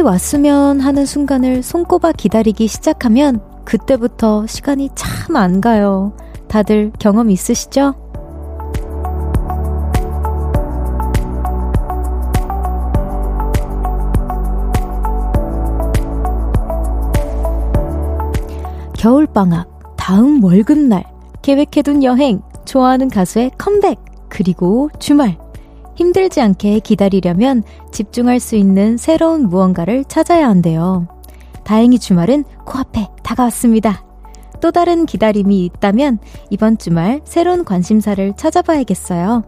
빨리 왔으면 하는 순간을 손꼽아 기다리기 시작하면 그때부터 시간이 참 안 가요. 다들 경험 있으시죠? 겨울방학, 다음 월급날, 계획해둔 여행, 좋아하는 가수의 컴백, 그리고 주말. 힘들지 않게 기다리려면 집중할 수 있는 새로운 무언가를 찾아야 한대요. 다행히 주말은 코앞에 다가왔습니다. 또 다른 기다림이 있다면 이번 주말 새로운 관심사를 찾아봐야겠어요.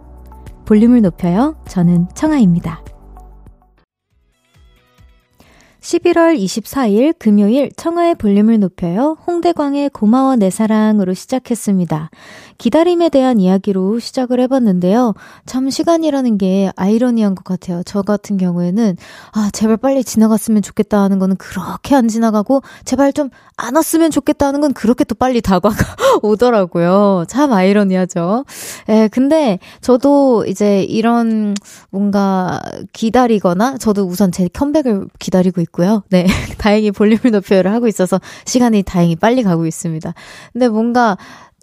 볼륨을 높여요. 저는 청아입니다. 11월 24일 금요일 청하의 볼륨을 높여요. 홍대광의 고마워 내 사랑으로 시작했습니다. 기다림에 대한 이야기로 시작을 해봤는데요. 참 시간이라는 게 아이러니한 것 같아요. 저 같은 경우에는 아 제발 빨리 지나갔으면 좋겠다 하는 거는 그렇게 안 지나가고 제발 좀 안 왔으면 좋겠다 하는 건 그렇게 또 빨리 다가가 오더라고요. 참 아이러니하죠. 예, 근데 저도 이제 이런 뭔가 기다리거나 저도 우선 제 컴백을 기다리고 있고요. 네. 다행히 볼륨을 높여를 하고 있어서 시간이 다행히 빨리 가고 있습니다. 근데 뭔가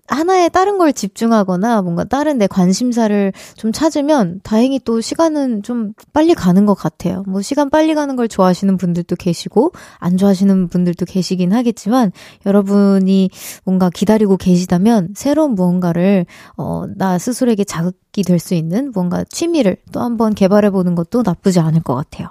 하나에 다른 걸 집중하거나 뭔가 다른 내 관심사를 좀 찾으면 다행히 또 시간은 좀 빨리 가는 것 같아요. 뭐 시간 빨리 가는 걸 좋아하시는 분들도 계시고 안 좋아하시는 분들도 계시긴 하겠지만 여러분이 뭔가 기다리고 계시다면 새로운 무언가를 어, 나 스스로에게 자극이 될 수 있는 뭔가 취미를 또 한번 개발해 보는 것도 나쁘지 않을 것 같아요.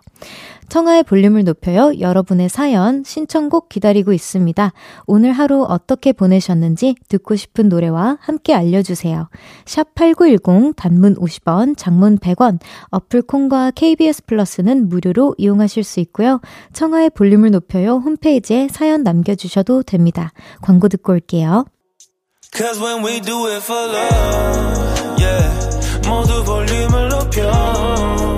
청하의 볼륨을 높여요. 여러분의 사연, 신청곡 기다리고 있습니다. 오늘 하루 어떻게 보내셨는지 듣고 싶은 노래와 함께 알려주세요. 샵 8910 단문 50원, 장문 100원, 어플 콩과 KBS 플러스는 무료로 이용하실 수 있고요. 청하의 볼륨을 높여요. 홈페이지에 사연 남겨주셔도 됩니다. 광고 듣고 올게요. 모두 볼륨을 높여.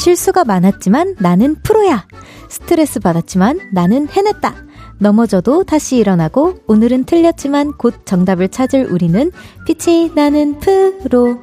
실수가 많았지만 나는 프로야. 스트레스 받았지만 나는 해냈다. 넘어져도 다시 일어나고 오늘은 틀렸지만 곧 정답을 찾을 우리는 빛이 나는 프로.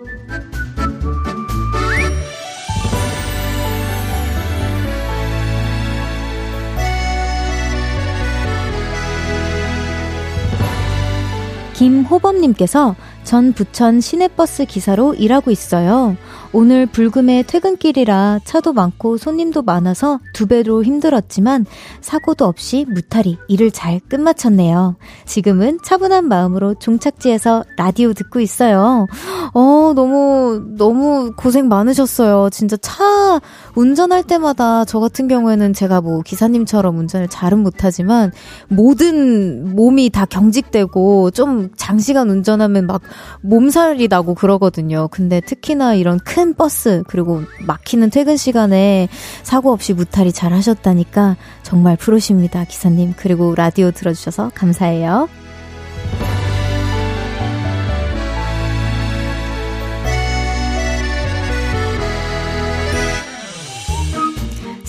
김호범님께서 전 부천 시내버스 기사로 일하고 있어요. 오늘 불금의 퇴근길이라 차도 많고 손님도 많아서 두 배로 힘들었지만 사고도 없이 무탈히 일을 잘 끝마쳤네요. 지금은 차분한 마음으로 종착지에서 라디오 듣고 있어요. 어, 너무, 너무 고생 많으셨어요. 진짜 차 운전할 때마다 저 같은 경우에는 제가 뭐 기사님처럼 운전을 잘은 못하지만 모든 몸이 다 경직되고 좀 장시간 운전하면 막 몸살이 나고 그러거든요. 근데 특히나 이런 큰 버스 그리고 막히는 퇴근 시간에 사고 없이 무탈이 잘 하셨다니까 정말 프로십니다, 기사님. 그리고 라디오 들어주셔서 감사해요.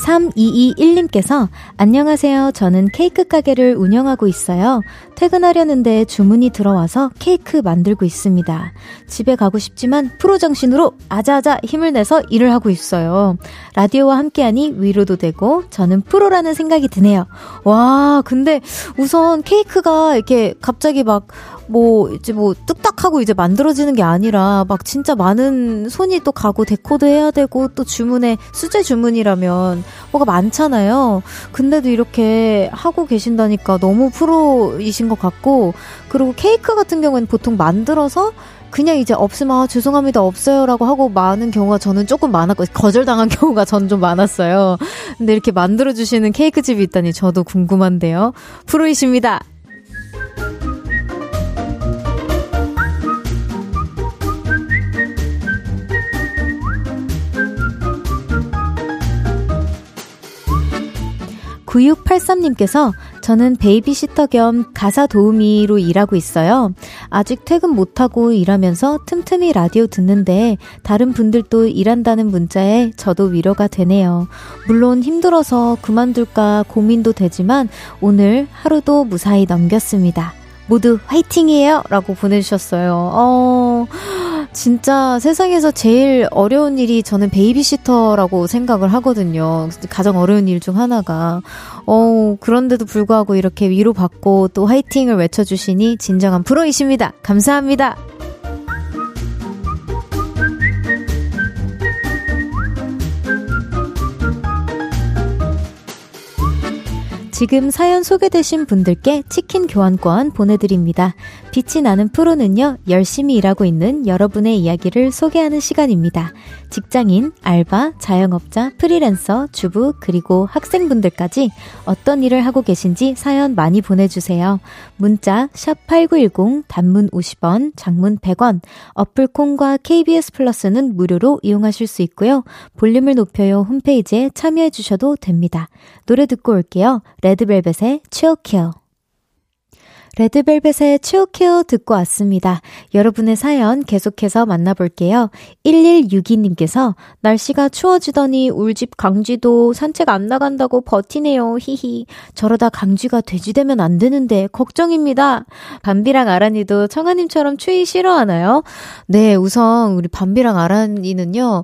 3221님께서 안녕하세요. 저는 케이크 가게를 운영하고 있어요. 퇴근하려는데 주문이 들어와서 케이크 만들고 있습니다. 집에 가고 싶지만 프로 정신으로 아자아자 힘을 내서 일을 하고 있어요. 라디오와 함께하니 위로도 되고 저는 프로라는 생각이 드네요. 와, 근데 우선 케이크가 이렇게 갑자기 막 뭐 이제 뭐 뚝딱하고 이제 만들어지는 게 아니라 막 진짜 많은 손이 또 가고 데코도 해야 되고 또 주문에 수제 주문이라면 뭐가 많잖아요. 근데도 이렇게 하고 계신다니까 너무 프로이신 것 같고, 그리고 케이크 같은 경우는 보통 만들어서 그냥 이제 없으면 아, 죄송합니다 없어요라고 하고 많은 경우가 저는 조금 많았고 거절당한 경우가 전 좀 많았어요. 근데 이렇게 만들어 주시는 케이크 집이 있다니 저도 궁금한데요. 프로이십니다. 9683님께서 저는 베이비시터 겸 가사 도우미로 일하고 있어요. 아직 퇴근 못하고 일하면서 틈틈이 라디오 듣는데 다른 분들도 일한다는 문자에 저도 위로가 되네요. 물론 힘들어서 그만둘까 고민도 되지만 오늘 하루도 무사히 넘겼습니다. 모두 화이팅이에요! 라고 보내주셨어요. 어, 진짜 세상에서 제일 어려운 일이 저는 베이비시터라고 생각을 하거든요. 가장 어려운 일 중 하나가. 어, 그런데도 불구하고 이렇게 위로받고 또 화이팅을 외쳐주시니 진정한 프로이십니다. 감사합니다. 지금 사연 소개되신 분들께 치킨 교환권 보내드립니다. 빛이 나는 프로는요, 열심히 일하고 있는 여러분의 이야기를 소개하는 시간입니다. 직장인, 알바, 자영업자, 프리랜서, 주부, 그리고 학생분들까지 어떤 일을 하고 계신지 사연 많이 보내주세요. 문자, 샵8910, 단문 50원, 장문 100원, 어플콘과 KBS 플러스는 무료로 이용하실 수 있고요. 볼륨을 높여요 홈페이지에 참여해주셔도 됩니다. 노래 듣고 올게요. 레드벨벳의 치어키어. 레드벨벳의 치오키오 듣고 왔습니다. 여러분의 사연 계속해서 만나볼게요. 1162님께서 날씨가 추워지더니 울집 강쥐도 산책 안 나간다고 버티네요. 히히. 저러다 강쥐가 돼지되면 안 되는데 걱정입니다. 밤비랑 아란이도 청아님처럼 추위 싫어하나요? 네, 우선 우리 밤비랑 아란이는요.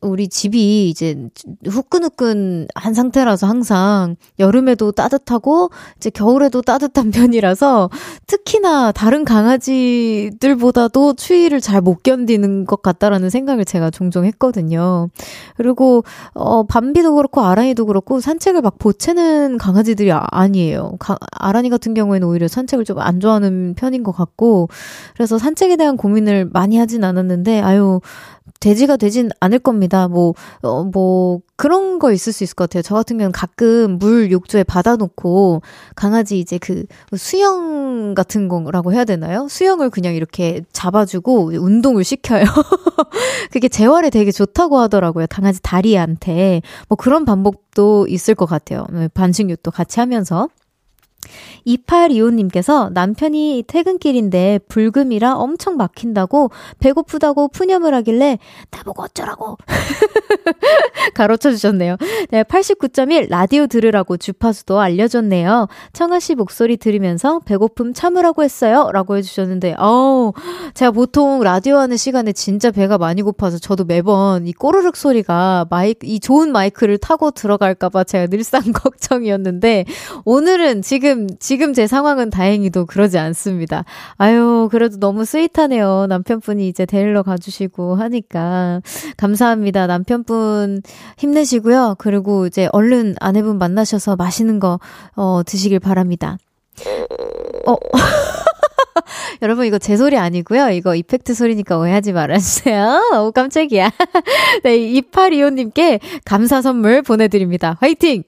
우리 집이 이제 후끈후끈한 상태라서 항상 여름에도 따뜻하고 이제 겨울에도 따뜻한 편이라서 특히나 다른 강아지들보다도 추위를 잘 못 견디는 것 같다라는 생각을 제가 종종 했거든요. 그리고 어 밤비도 그렇고 아란이도 그렇고 산책을 막 보채는 강아지들이 아, 니에요 아란이 같은 경우에는 오히려 산책을 좀 안 좋아하는 편인 것 같고 그래서 산책에 대한 고민을 많이 하진 않았는데 아유 돼지가 되진 않을 겁니다. 뭐, 어, 뭐, 그런 거 있을 수 있을 것 같아요. 저 같은 경우는 가끔 물 욕조에 받아놓고 강아지 이제 그 수영 같은 거라고 해야 되나요? 수영을 그냥 이렇게 잡아주고 운동을 시켜요. 그게 재활에 되게 좋다고 하더라고요. 강아지 다리한테. 뭐 그런 방법도 있을 것 같아요. 네, 반식욕도 같이 하면서. 2825님께서 남편이 퇴근길인데 불금이라 엄청 막힌다고 배고프다고 푸념을 하길래 나보고 어쩌라고 가로쳐 주셨네요. 네, 89.1 라디오 들으라고 주파수도 알려줬네요. 청아 씨 목소리 들으면서 배고픔 참으라고 했어요. 라고 해주셨는데, 어우, 제가 보통 라디오 하는 시간에 진짜 배가 많이 고파서 저도 매번 이 꼬르륵 소리가 마이크, 이 좋은 마이크를 타고 들어갈까봐 제가 늘상 걱정이었는데, 오늘은 지금, 지금 제 상황은 다행히도 그러지 않습니다. 아유, 그래도 너무 스윗하네요. 남편분이 이제 데리러 가주시고 하니까. 감사합니다. 남편분 힘내시고요. 그리고 이제 얼른 아내분 만나셔서 맛있는 거, 어, 드시길 바랍니다. 어. 여러분, 이거 제 소리 아니고요. 이거 이펙트 소리니까 오해하지 말아주세요. 오, 깜짝이야. 네, 2825님께 감사 선물 보내드립니다. 화이팅!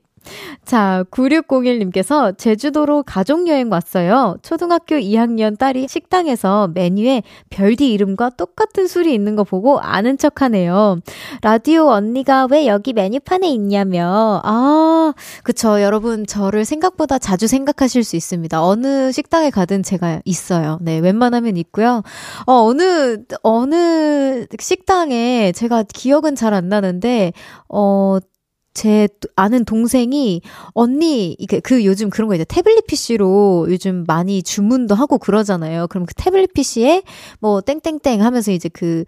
자, 9601님께서 제주도로 가족여행 왔어요. 초등학교 2학년 딸이 식당에서 메뉴에 별디 이름과 똑같은 술이 있는 거 보고 아는 척 하네요. 라디오 언니가 왜 여기 메뉴판에 있냐며. 아, 그쵸. 여러분, 저를 생각보다 자주 생각하실 수 있습니다. 어느 식당에 가든 제가 있어요. 네, 웬만하면 있고요. 어, 어느, 어느 식당에 제가 기억은 잘 안 나는데, 어, 제 아는 동생이 언니 이게 그 요즘 그런 거 이제 태블릿 PC로 요즘 많이 주문도 하고 그러잖아요. 그럼 그 태블릿 PC에 뭐 땡땡땡 하면서 이제 그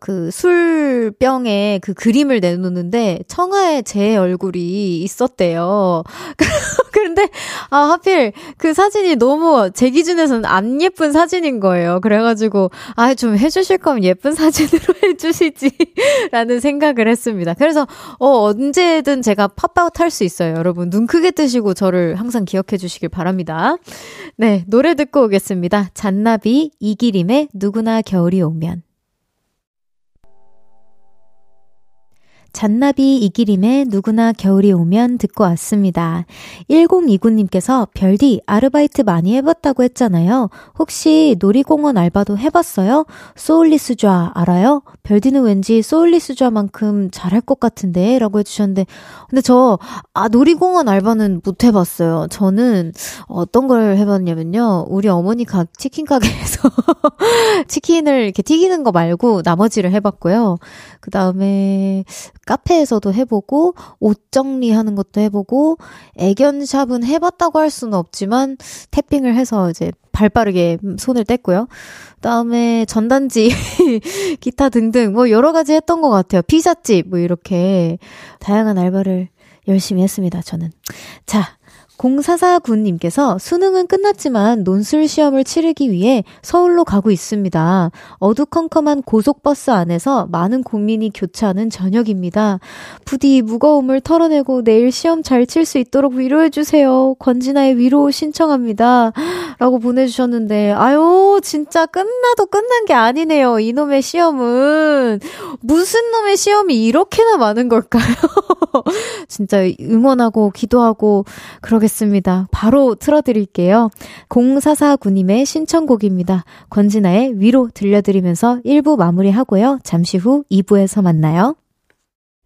그 술병에 그 그림을 내놓는데 청아에 제 얼굴이 있었대요. 그런데 아 하필 그 사진이 너무 제 기준에서는 안 예쁜 사진인 거예요. 그래가지고 아 좀 해주실 거면 예쁜 사진으로 해주시지라는 생각을 했습니다. 그래서 어 언제 언제든 제가 팝아웃 할 수 있어요. 여러분, 눈 크게 뜨시고 저를 항상 기억해 주시길 바랍니다. 네, 노래 듣고 오겠습니다. 잔나비, 이기림의 누구나 겨울이 오면. 잔나비 이기림의 누구나 겨울이 오면 듣고 왔습니다. 1029님께서 별디 아르바이트 많이 해봤다고 했잖아요. 혹시 놀이공원 알바도 해봤어요? 소울리스좌 알아요? 별디는 왠지 소울리스좌만큼 잘할 것 같은데 라고 해주셨는데 근데 저 아, 놀이공원 알바는 못 해봤어요. 저는 어떤 걸 해봤냐면요. 우리 어머니 가 치킨 가게에서 치킨을 이렇게 튀기는 거 말고 나머지를 해봤고요. 그 다음에 카페에서도 해보고 옷 정리하는 것도 해보고 애견샵은 해봤다고 할 수는 없지만 태핑을 해서 이제 발 빠르게 손을 뗐고요. 그 다음에 전단지, 기타 등등 뭐 여러 가지 했던 것 같아요. 피자집 뭐 이렇게 다양한 알바를 열심히 했습니다. 저는 자. 0449님께서 수능은 끝났지만 논술 시험을 치르기 위해 서울로 가고 있습니다. 어두컴컴한 고속버스 안에서 많은 국민이 교차하는 저녁입니다. 부디 무거움을 털어내고 내일 시험 잘 칠 수 있도록 위로해주세요. 권진아의 위로 신청합니다. 라고 보내주셨는데, 아유, 진짜 끝나도 끝난 게 아니네요. 이놈의 시험은. 무슨 놈의 시험이 이렇게나 많은 걸까요? 진짜 응원하고 기도하고 그러겠습니다. 바로 틀어드릴게요. 0449님의 신청곡입니다. 권진아의 위로 들려드리면서 1부 마무리하고요. 잠시 후 2부에서 만나요.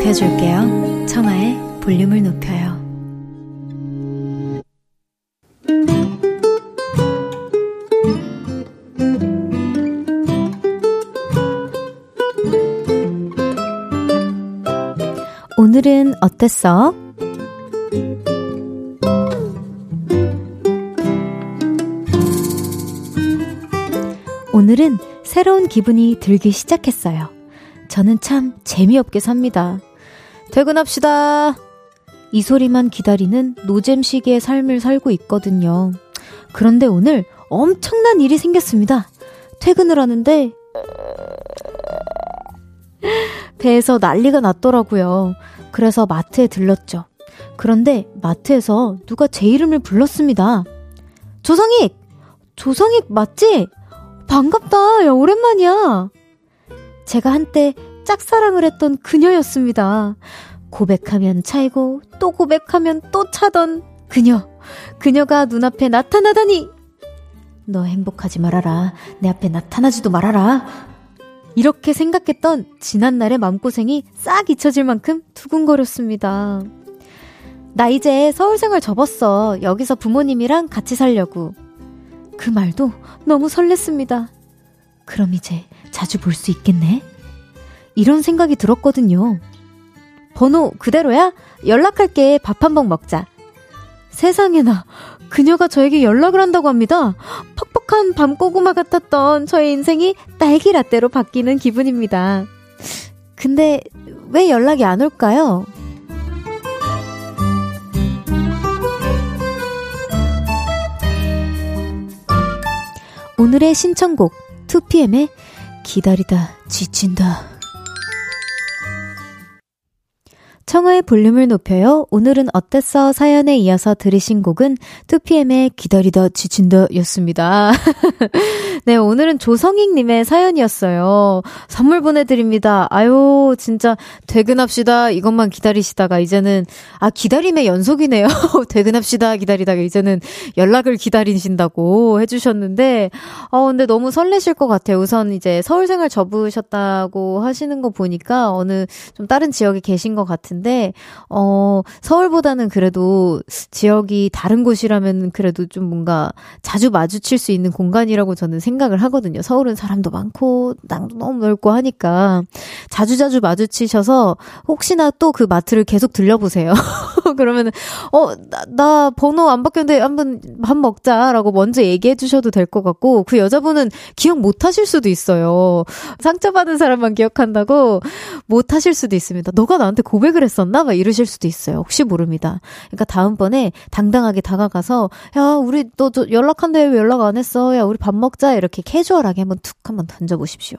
높여줄게요. 청하의 볼륨을 높여요. 오늘은 어땠어? 오늘은 새로운 기분이 들기 시작했어요. 저는 참 재미없게 삽니다. 퇴근합시다. 이 소리만 기다리는 노잼식의 삶을 살고 있거든요. 그런데 오늘 엄청난 일이 생겼습니다. 퇴근을 하는데 배에서 난리가 났더라고요. 그래서 마트에 들렀죠. 그런데 마트에서 누가 제 이름을 불렀습니다. 조성익! 조성익 맞지? 반갑다. 야, 오랜만이야. 제가 한때 짝사랑을 했던 그녀였습니다. 고백하면 차이고 또 고백하면 또 차던 그녀. 그녀가 눈앞에 나타나다니. 너 행복하지 말아라. 내 앞에 나타나지도 말아라. 이렇게 생각했던 지난날의 마음고생이 싹 잊혀질 만큼 두근거렸습니다. 나 이제 서울 생활 접었어. 여기서 부모님이랑 같이 살려고. 그 말도 너무 설렜습니다. 그럼 이제 자주 볼 수 있겠네? 이런 생각이 들었거든요. 번호 그대로야? 연락할게. 밥 한 번 먹자. 세상에나, 그녀가 저에게 연락을 한다고 합니다. 퍽퍽한 밤고구마 같았던 저의 인생이 딸기 라떼로 바뀌는 기분입니다. 근데 왜 연락이 안 올까요? 오늘의 신청곡 2PM의 기다리다 지친다. 청하의 볼륨을 높여요. 오늘은 어땠어? 사연에 이어서 들으신 곡은 2PM의 기다리다 지친다 였습니다. 네, 오늘은 조성익님의 사연이었어요. 선물 보내드립니다. 아유, 진짜 퇴근합시다. 이것만 기다리시다가 이제는, 아, 기다림의 연속이네요. 퇴근합시다. 기다리다가 이제는 연락을 기다리신다고 해주셨는데, 어, 근데 너무 설레실 것 같아요. 우선 이제 서울 생활 접으셨다고 하시는 거 보니까 어느 좀 다른 지역에 계신 것 같은데, 곳인데, 어, 서울보다는 그래도 지역이 다른 곳이라면 그래도 좀 뭔가 자주 마주칠 수 있는 공간이라고 저는 생각을 하거든요. 서울은 사람도 많고, 땅도 너무 넓고 하니까 자주자주 마주치셔서 혹시나 또 그 마트를 계속 들려보세요. 그러면은, 어, 나, 나 번호 안 바뀌었는데 한번 밥 먹자라고 먼저 얘기해 주셔도 될 것 같고, 그 여자분은 기억 못 하실 수도 있어요. 상처받은 사람만 기억한다고 못 하실 수도 있습니다. 너가 나한테 고백을 했었나? 막 이러실 수도 있어요. 혹시 모릅니다. 그러니까 다음번에 당당하게 다가가서, 야, 우리 너 연락한데 왜 연락 안 했어? 야, 우리 밥 먹자. 이렇게 캐주얼하게 한번 툭 한번 던져보십시오.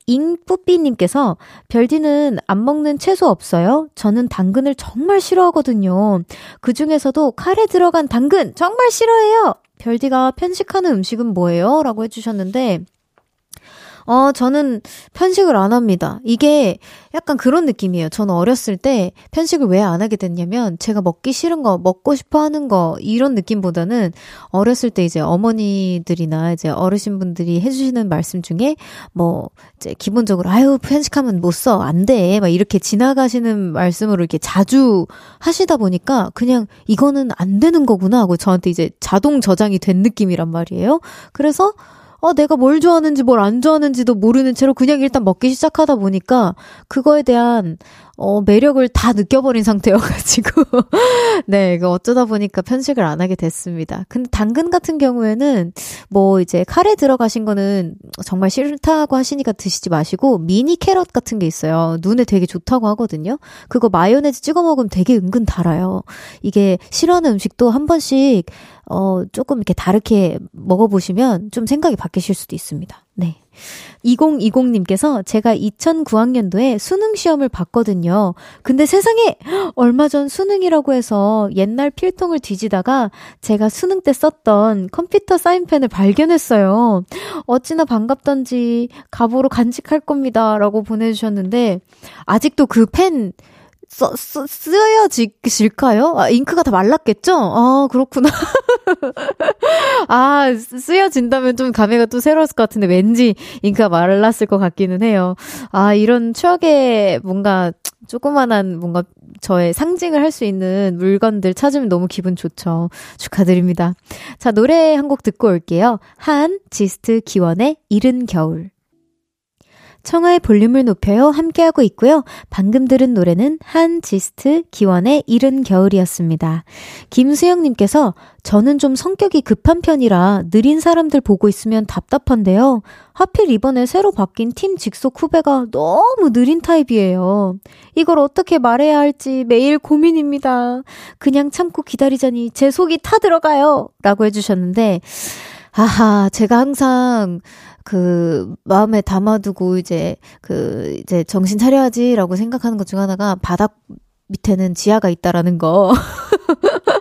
잉뿌삐님께서 별디는 안 먹는 채소 없어요? 저는 당근을 정말 싫어하거든요. 그 중에서도 칼에 들어간 당근 정말 싫어해요. 별디가 편식하는 음식은 뭐예요? 라고 해주셨는데, 어, 저는 편식을 안 합니다. 이게 약간 그런 느낌이에요. 저는 어렸을 때 편식을 왜 안 하게 됐냐면 제가 먹기 싫은 거, 먹고 싶어 하는 거 이런 느낌보다는 어렸을 때 이제 어머니들이나 이제 어르신분들이 해주시는 말씀 중에 뭐 이제 기본적으로 아유 편식하면 못 써. 안 돼. 막 이렇게 지나가시는 말씀으로 이렇게 자주 하시다 보니까 그냥 이거는 안 되는 거구나 하고 저한테 이제 자동 저장이 된 느낌이란 말이에요. 그래서 어, 내가 뭘 좋아하는지 뭘 안 좋아하는지도 모르는 채로 그냥 일단 먹기 시작하다 보니까 그거에 대한 어, 매력을 다 느껴버린 상태여가지고. 네, 이거 어쩌다 보니까 편식을 안 하게 됐습니다. 근데 당근 같은 경우에는 뭐 이제 카레 들어가신 거는 정말 싫다고 하시니까 드시지 마시고 미니 캐럿 같은 게 있어요. 눈에 되게 좋다고 하거든요. 그거 마요네즈 찍어 먹으면 되게 은근 달아요. 이게 싫어하는 음식도 한 번씩 어, 조금 이렇게 다르게 먹어보시면 좀 생각이 바뀌실 수도 있습니다. 네. 2020님께서 제가 2009학년도에 수능 시험을 봤거든요. 근데 세상에! 얼마 전 수능이라고 해서 옛날 필통을 뒤지다가 제가 수능 때 썼던 컴퓨터 사인펜을 발견했어요. 어찌나 반갑던지 가보로 간직할 겁니다. 라고 보내주셨는데, 아직도 그 펜 써, 쓰, 쓰여질까요? 아, 잉크가 다 말랐겠죠? 아, 그렇구나. 아, 쓰여진다면 좀 감회가 또 새로웠을 것 같은데 왠지 잉크가 말랐을 것 같기는 해요. 아, 이런 추억의 뭔가 조그만한 뭔가 저의 상징을 할 수 있는 물건들 찾으면 너무 기분 좋죠. 축하드립니다. 자, 노래 한 곡 듣고 올게요. 한, 지스트 기원의 이른 겨울. 청하의 볼륨을 높여요 함께하고 있고요. 방금 들은 노래는 한지스트 기원의 이른 겨울이었습니다. 김수영님께서 저는 좀 성격이 급한 편이라 느린 사람들 보고 있으면 답답한데요. 하필 이번에 새로 바뀐 팀 직속 후배가 너무 느린 타입이에요. 이걸 어떻게 말해야 할지 매일 고민입니다. 그냥 참고 기다리자니 제 속이 타 들어가요. 라고 해주셨는데, 아하, 제가 항상 그 마음에 담아두고 이제 그 이제 정신 차려야지라고 생각하는 것 중 하나가 바닥 밑에는 지하가 있다라는 거.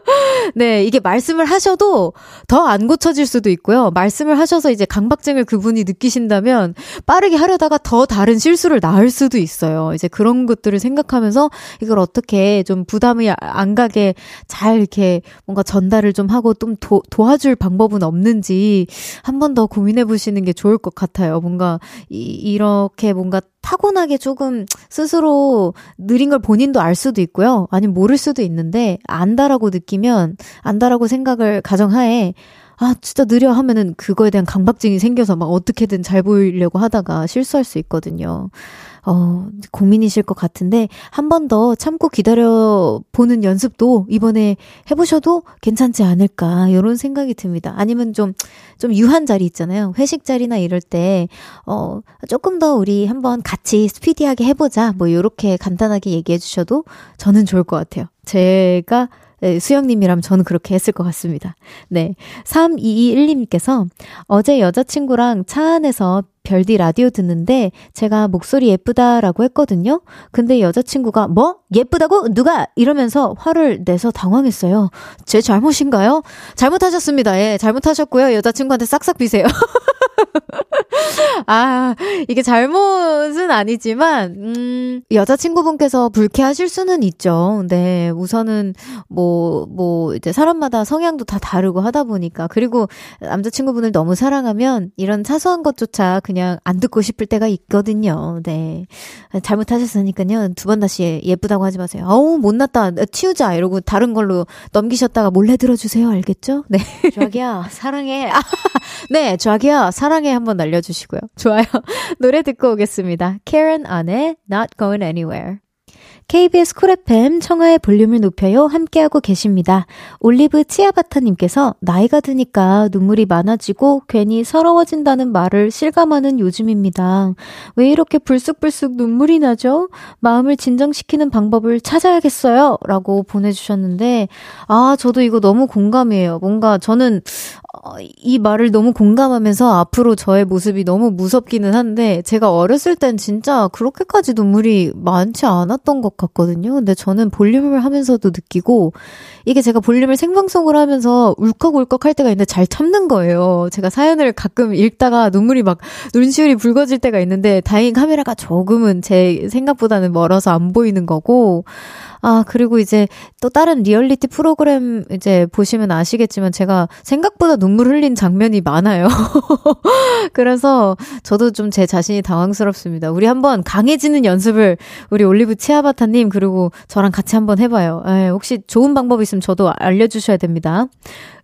네, 이게 말씀을 하셔도 더 안 고쳐질 수도 있고요. 말씀을 하셔서 이제 강박증을 그분이 느끼신다면 빠르게 하려다가 더 다른 실수를 낳을 수도 있어요. 이제 그런 것들을 생각하면서 이걸 어떻게 좀 부담이 안 가게 잘 이렇게 뭔가 전달을 좀 하고 좀 도, 도와줄 방법은 없는지 한 번 더 고민해 보시는 게 좋을 것 같아요. 뭔가 이, 이렇게 뭔가 타고나게 조금 스스로 느린 걸 본인도 알 수도 있고요. 아니면 모를 수도 있는데 안다라고 느끼면 안다라고 생각을 가정하에 아, 진짜 느려 하면은 그거에 대한 강박증이 생겨서 막 어떻게든 잘 보이려고 하다가 실수할 수 있거든요. 어, 고민이실 것 같은데 한 번 더 참고 기다려 보는 연습도 이번에 해보셔도 괜찮지 않을까 이런 생각이 듭니다. 아니면 좀좀 유한 자리 있잖아요. 회식 자리나 이럴 때 어, 조금 더 우리 한번 같이 스피디하게 해보자 뭐 이렇게 간단하게 얘기해 주셔도 저는 좋을 것 같아요. 제가 네, 수영님이라면 저는 그렇게 했을 것 같습니다. 네. 3221님께서 어제 여자친구랑 차 안에서 별디 라디오 듣는데 제가 목소리 예쁘다라고 했거든요. 근데 여자친구가 뭐? 예쁘다고? 누가? 이러면서 화를 내서 당황했어요. 제 잘못인가요? 잘못하셨습니다. 예, 잘못하셨고요. 여자친구한테 싹싹 비세요. 아, 이게 잘못은 아니지만, 음, 여자친구분께서 불쾌하실 수는 있죠. 네, 우선은, 뭐, 뭐, 이제 사람마다 성향도 다 다르고 하다 보니까. 그리고 남자친구분을 너무 사랑하면 이런 사소한 것조차 그냥 안 듣고 싶을 때가 있거든요. 네. 잘못하셨으니까요. 두 번 다시 예쁘다고 하지 마세요. 어우, 못났다. 치우자. 이러고 다른 걸로 넘기셨다가 몰래 들어주세요. 알겠죠? 네. 자기야, 사랑해. 아, 네, 자기야, 사랑해. 한번 날려주시고요. 좋아요. 노래 듣고 오겠습니다. Karen 안의 Not Going Anywhere. KBS 쿨 FM 청하의 볼륨을 높여요 함께하고 계십니다. 올리브 치아바타님께서 나이가 드니까 눈물이 많아지고 괜히 서러워진다는 말을 실감하는 요즘입니다. 왜 이렇게 불쑥불쑥 눈물이 나죠? 마음을 진정시키는 방법을 찾아야겠어요. 라고 보내주셨는데, 아, 저도 이거 너무 공감이에요. 뭔가 저는 어, 이 말을 너무 공감하면서 앞으로 저의 모습이 너무 무섭기는 한데 제가 어렸을 땐 진짜 그렇게까지 눈물이 많지 않았던 것 같거든요. 근데 저는 볼륨을 하면서도 느끼고 이게 제가 볼륨을 생방송을 하면서 울컥울컥 할 때가 있는데 잘 참는 거예요. 제가 사연을 가끔 읽다가 눈물이 막 눈시울이 붉어질 때가 있는데 다행히 카메라가 조금은 제 생각보다는 멀어서 안 보이는 거고 아, 그리고 이제 또 다른 리얼리티 프로그램 이제 보시면 아시겠지만 제가 생각보다 눈물 흘린 장면이 많아요. 그래서 저도 좀 제 자신이 당황스럽습니다. 우리 한번 강해지는 연습을 우리 올리브 치아바타님 그리고 저랑 같이 한번 해봐요. 에, 예, 혹시 좋은 방법 있으면 저도 알려주셔야 됩니다.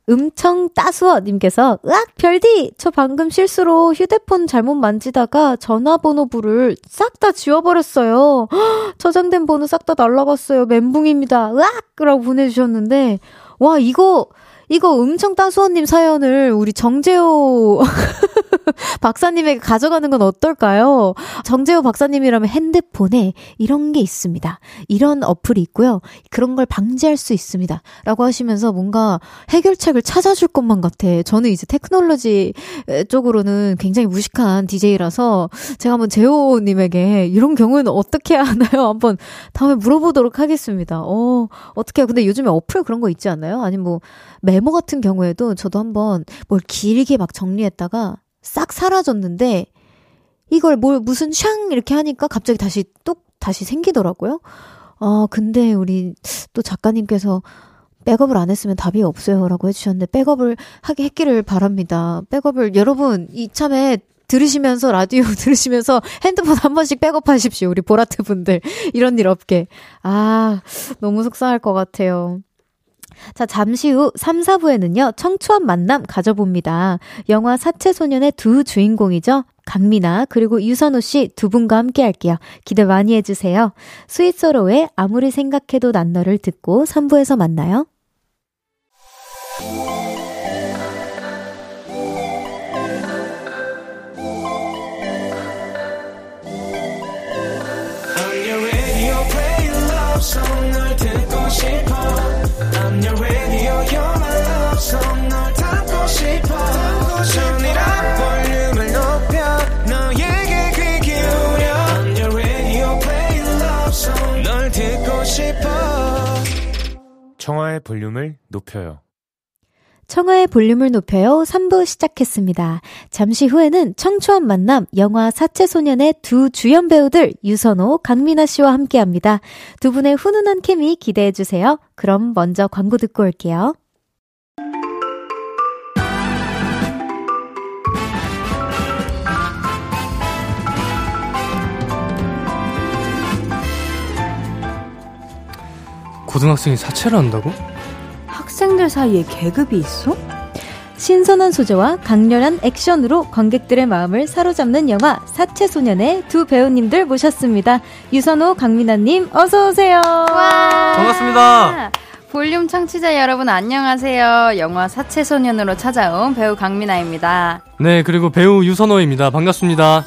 음청 따수어님께서, 으악, 별디! 저 방금 실수로 휴대폰 잘못 만지다가 전화번호부를 싹 다 지워버렸어요. 저장된 번호 싹 다 날라갔어요. 멘붕입니다. 으악! 라고 보내주셨는데, 와, 이거, 이거 음청 따수원님 사연을 우리 정재호 박사님에게 가져가는 건 어떨까요? 정재호 박사님이라면 핸드폰에 이런 게 있습니다. 이런 어플이 있고요. 그런 걸 방지할 수 있습니다. 라고 하시면서 뭔가 해결책을 찾아줄 것만 같아. 저는 이제 테크놀로지 쪽으로는 굉장히 무식한 DJ라서 제가 한번 재호님에게 이런 경우는 어떻게 하나요? 한번 다음에 물어보도록 하겠습니다. 어, 어떻게? 근데 요즘에 어플 그런 거 있지 않나요? 아니면 뭐, 메모 같은 경우에도 저도 한번 뭘 길게 막 정리했다가 싹 사라졌는데 이걸 뭘 무슨 샹 이렇게 하니까 갑자기 다시 뚝 다시 생기더라고요. 아, 근데 우리 또 작가님께서 백업을 안 했으면 답이 없어요 라고 해주셨는데 백업을 하게 했기를 바랍니다. 백업을 여러분 이참에 들으시면서 라디오 들으시면서 핸드폰 한 번씩 백업하십시오. 우리 보라트 분들 이런 일 없게. 아 너무 속상할 것 같아요. 자, 잠시 후 3, 4부에는요, 청초한 만남 가져봅니다. 영화 사채소년의 두 주인공이죠. 강미나 그리고 유선호 씨두 분과 함께 할게요. 기대 많이 해주세요. 스윗소로의 아무리 생각해도 난 너를 듣고 3부에서 만나요. 청하의 볼륨을 높여요. 청하의 볼륨을 높여요 3부 시작했습니다. 잠시 후에는 청초한 만남 영화 사채소년의 두 주연 배우들 유선호, 강민아 씨와 함께 합니다. 두 분의 훈훈한 케미 기대해 주세요. 그럼 먼저 광고 듣고 올게요. 고등학생이 사채를 한다고? 학생들 사이에 계급이 있어? 신선한 소재와 강렬한 액션으로 관객들의 마음을 사로잡는 영화 사채 소년의 두 배우님들 모셨습니다. 유선호, 강민아님, 어서오세요. 반갑습니다. 볼륨 청취자 여러분 안녕하세요. 영화 사채 소년으로 찾아온 배우 강민아입니다. 네, 그리고 배우 유선호입니다. 반갑습니다.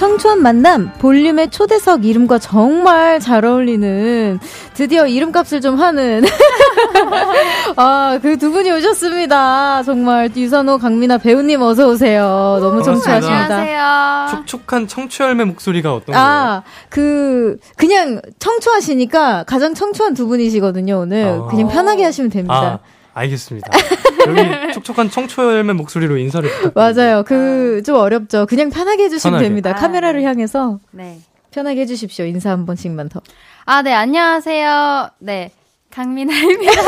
청초한 만남 볼륨의 초대석 이름과 정말 잘 어울리는 드디어 이름값을 좀 하는 아그 두 분이 오셨습니다. 정말 유선호 강민아 배우님 어서 오세요. 너무 청초하십니다. 안녕하세요. 촉촉한 청취열매 목소리가 어떤 아, 그 그냥 청초하시니까 가장 청초한 두 분이시거든요. 오늘 아. 그냥 편하게 하시면 됩니다. 아, 알겠습니다. 여기 촉촉한 청초열매 목소리로 인사를 부탁드립니다. 맞아요. 그 좀 어렵죠. 그냥 편하게 해주시면 편하게. 됩니다. 아, 카메라를 네. 향해서 네. 편하게 해주십시오. 인사 한 번씩만 더. 아, 네, 안녕하세요. 네. 강민아입니다.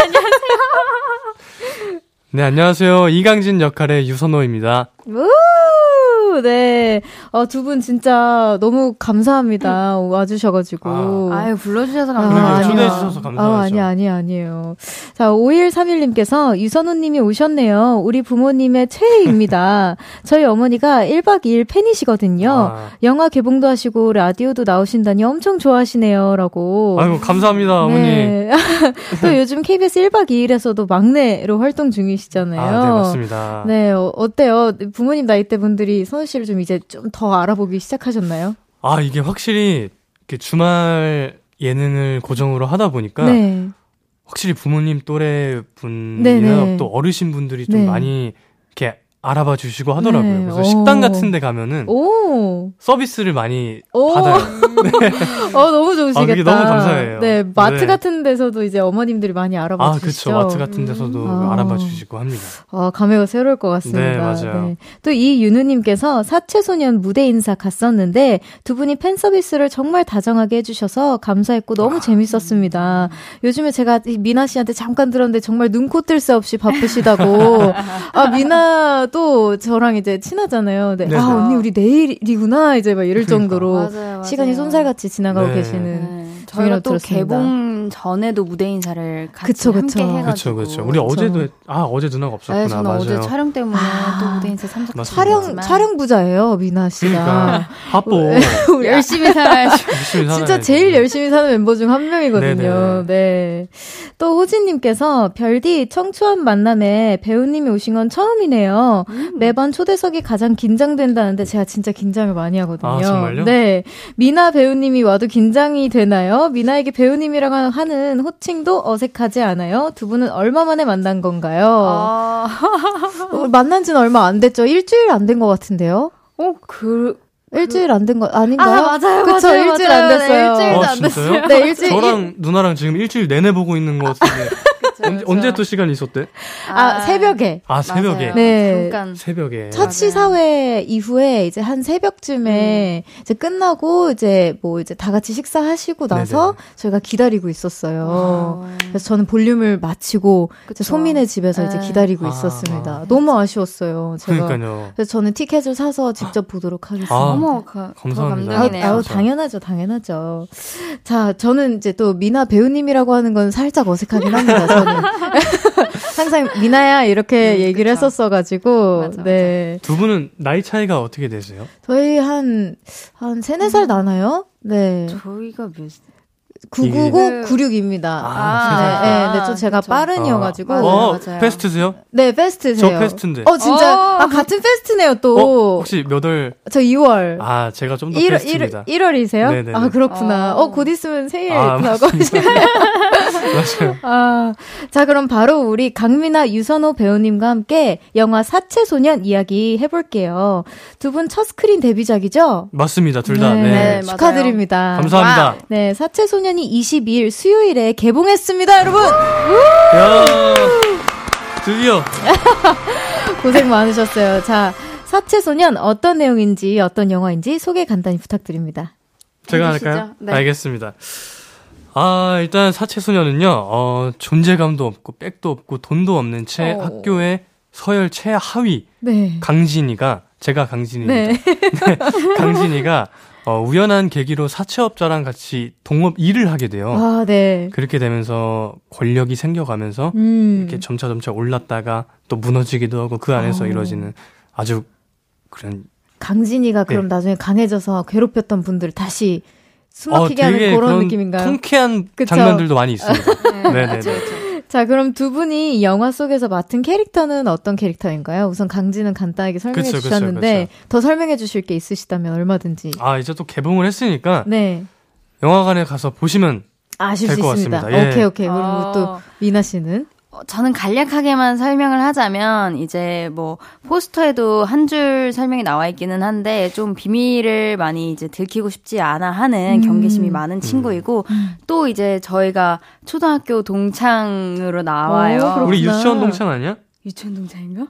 네, 안녕하세요. 이강진 역할의 유선호입니다. 우! 네. 어, 두 분 진짜 너무 감사합니다. 와주셔가지고. 아 유, 불러주셔서 그러게요. 감사합니다. 초대해 주셔서 감사하죠. 아, 아니, 아니, 아니에요. 자, 5131님께서 유선우님이 오셨네요. 우리 부모님의 최애입니다. 저희 어머니가 1박 2일 팬이시거든요. 아. 영화 개봉도 하시고 라디오도 나오신다니 엄청 좋아하시네요. 라고. 아이고, 감사합니다, 어머니. 네. 또 요즘 KBS 1박 2일에서도 막내로 활동 중이시잖아요. 아, 네, 맞습니다. 네, 어, 어때요? 부모님 나이대 분들이 선우 씨를 좀 이제 좀 더 알아보기 시작하셨나요? 아, 이게 확실히 이렇게 주말 예능을 고정으로 하다 보니까 네. 확실히 부모님 또래 분이나 네네. 또 어르신 분들이 좀 네. 많이 이렇게 알아봐 주시고 하더라고요. 네. 그래서 오. 식당 같은 데 가면은 오. 서비스를 많이 오. 받아요. 어, 너무 좋으시겠다. 아, 그게 너무 감사해요. 네, 마트 네. 같은 데서도 이제 어머님들이 많이 알아봐 아, 주시죠. 그쵸. 마트 같은 데서도 아. 알아봐 주시고 합니다. 아, 감회가 새로울 것 같습니다. 네, 맞아요. 또 이 윤우 님께서 사채소년 무대 인사 갔었는데 두 분이 팬 서비스를 정말 다정하게 해 주셔서 감사했고 너무 재밌었습니다. 요즘에 제가 이 미나 씨한테 잠깐 들었는데 정말 눈코 뜰 새 없이 바쁘시다고. 아, 미나 도 저랑 이제 친하잖아요. 네. 아, 언니 우리 내일이구나. 이제 막 이럴 그러니까. 정도로 맞아요, 맞아요. 시간이 쏜살같이 지나가고 네. 계시는. 네. 저희가 또 들었습니다. 개봉 전에도 무대 인사를 같이 그쵸, 그쵸. 함께 그쵸, 해가지고. 그쵸. 우리 어제도, 했- 아, 어제 누나가 없었구나. 네, 저는 맞아요. 어제 촬영 때문에 아. 또 무대 인사 참석. 촬영, 촬영 부자예요, 미나 씨가. 그러니까. 바빠. 우리 열심히 살아야죠. 진짜. 제일 열심히 사는 멤버 중 한 명이거든요. 네네. 네. 또 호진님께서 별디 청초한 만남에 배우님이 오신 건 처음이네요. 음. 매번 초대석이 가장 긴장된다는데 제가 진짜 긴장을 많이 하거든요. 아, 정말요? 네. 미나 배우님이 와도 긴장이 되나요? 미나에게 배우님이라고 하는 호칭도 어색하지 않아요? 두 분은 얼마 만에 만난 건가요? 아, 어, 만난 지는 얼마 안 됐죠? 일주일 안 된 것 같은데요? 어, 그, 일주일 안 된 거 아닌가요? 아, 맞아요, 그쵸, 맞아요, 일주일 맞아요. 안 네, 됐어요. 일주일도 어, 안 진짜요? 네, 일주일. 저랑 누나랑 지금 일주일 내내 보고 있는 것 같은데. 언제, 언제 또 시간이 있었대? 아, 새벽에. 아, 새벽에. 맞아요. 네. 잠깐. 새벽에. 첫 시사회 이후에 이제 한 새벽쯤에 이제 끝나고 이제 뭐 이제 다 같이 식사하시고 나서 네네. 저희가 기다리고 있었어요. 아. 그래서 저는 볼륨을 마치고 이제 그쵸. 소민의 집에서 이제 네. 기다리고 아. 있었습니다. 너무 아쉬웠어요. 제가. 그러니까요. 그래서 저는 티켓을 사서 직접 보도록 하겠습니다. 아, 어머, 가, 감사합니다. 더 감동이네요. 그렇죠. 당연하죠, 당연하죠. 자, 저는 이제 또 미나 배우님이라고 하는 건 살짝 어색하긴 합니다, 저는. 항상 미나야 이렇게 음, 얘기를 그쵸. 했었어가지고, 맞아, 네. 두 분은 나이 차이가 어떻게 되세요? 저희 한, 한 세네 살 나나요? 네. 저희가 몇, 999, 그- 96입니다. 아, 네, 세상. 네, 네, 좀 제가. 빠른이어가지고. 어, 맞아요. 페스트세요? 네, 페스트세요. 저 페스트인데. 어, 진짜. 어. 아, 같은 페스트네요, 어, 또. 혹시 몇 월? 저 2월. 아, 제가 좀더 1월, fast입니다. 1, 월이세요 네네네. 아, 그렇구나. 어. 어, 곧 있으면 생일 아, 다가오시네. 맞아요. 아, 자, 그럼 바로 우리 강미나 유선호 배우님과 함께 영화 사채소년 이야기 해볼게요. 두 분 첫 스크린 데뷔작이죠? 맞습니다, 둘 다. 네, 네. 네. 축하드립니다. 감사합니다. wow. 네, 사채소년이 22일 수요일에 개봉했습니다, 여러분! 야 드디어. 고생 많으셨어요. 자, 사채소년 어떤 내용인지, 어떤 영화인지 소개 간단히 부탁드립니다. 제가 해주시죠. 할까요? 네. 알겠습니다. 아, 일단 사채소년은요, 어, 존재감도 없고, 백도 없고, 돈도 없는 채 어. 학교의 서열 최하위 네. 강진이가, 제가 강진입니다. 네. 강진이가, 어, 우연한 계기로 사채업자랑 같이 동업 일을 하게 돼요. 아, 네. 그렇게 되면서 권력이 생겨가면서, 음. 이렇게 점차 점차 올랐다가 또 무너지기도 하고, 그 안에서 어. 이루어지는 아주 그런 강진이가 그럼 네. 나중에 강해져서 괴롭혔던 분들 다시 숨 어, 막히게 하는 되게 그런 느낌인가요? 통쾌한 그쵸? 장면들도 많이 있습니다. 네, 네네네. 그쵸, 그쵸. 자, 그럼 두 분이 영화 속에서 맡은 캐릭터는 어떤 캐릭터인가요? 우선 강진은 간단하게 설명해 그쵸, 주셨는데 그쵸, 그쵸. 더 설명해 주실 게 있으시다면 얼마든지. 아, 이제 또 개봉을 했으니까 네. 영화관에 가서 보시면 아실 수 될것 있습니다. 같습니다. 예. 오케이, 오케이. 그리고 어. 또 미나 씨는? 어, 저는 간략하게만 설명을 하자면 이제 뭐 포스터에도 한 줄 설명이 나와 있기는 한데 좀 비밀을 많이 이제 들키고 싶지 않아 하는 음. 경계심이 많은 친구이고 또 이제 저희가 초등학교 동창으로 나와요. 오. 우리 유치원 동창 아니야? 유치원 동창인가?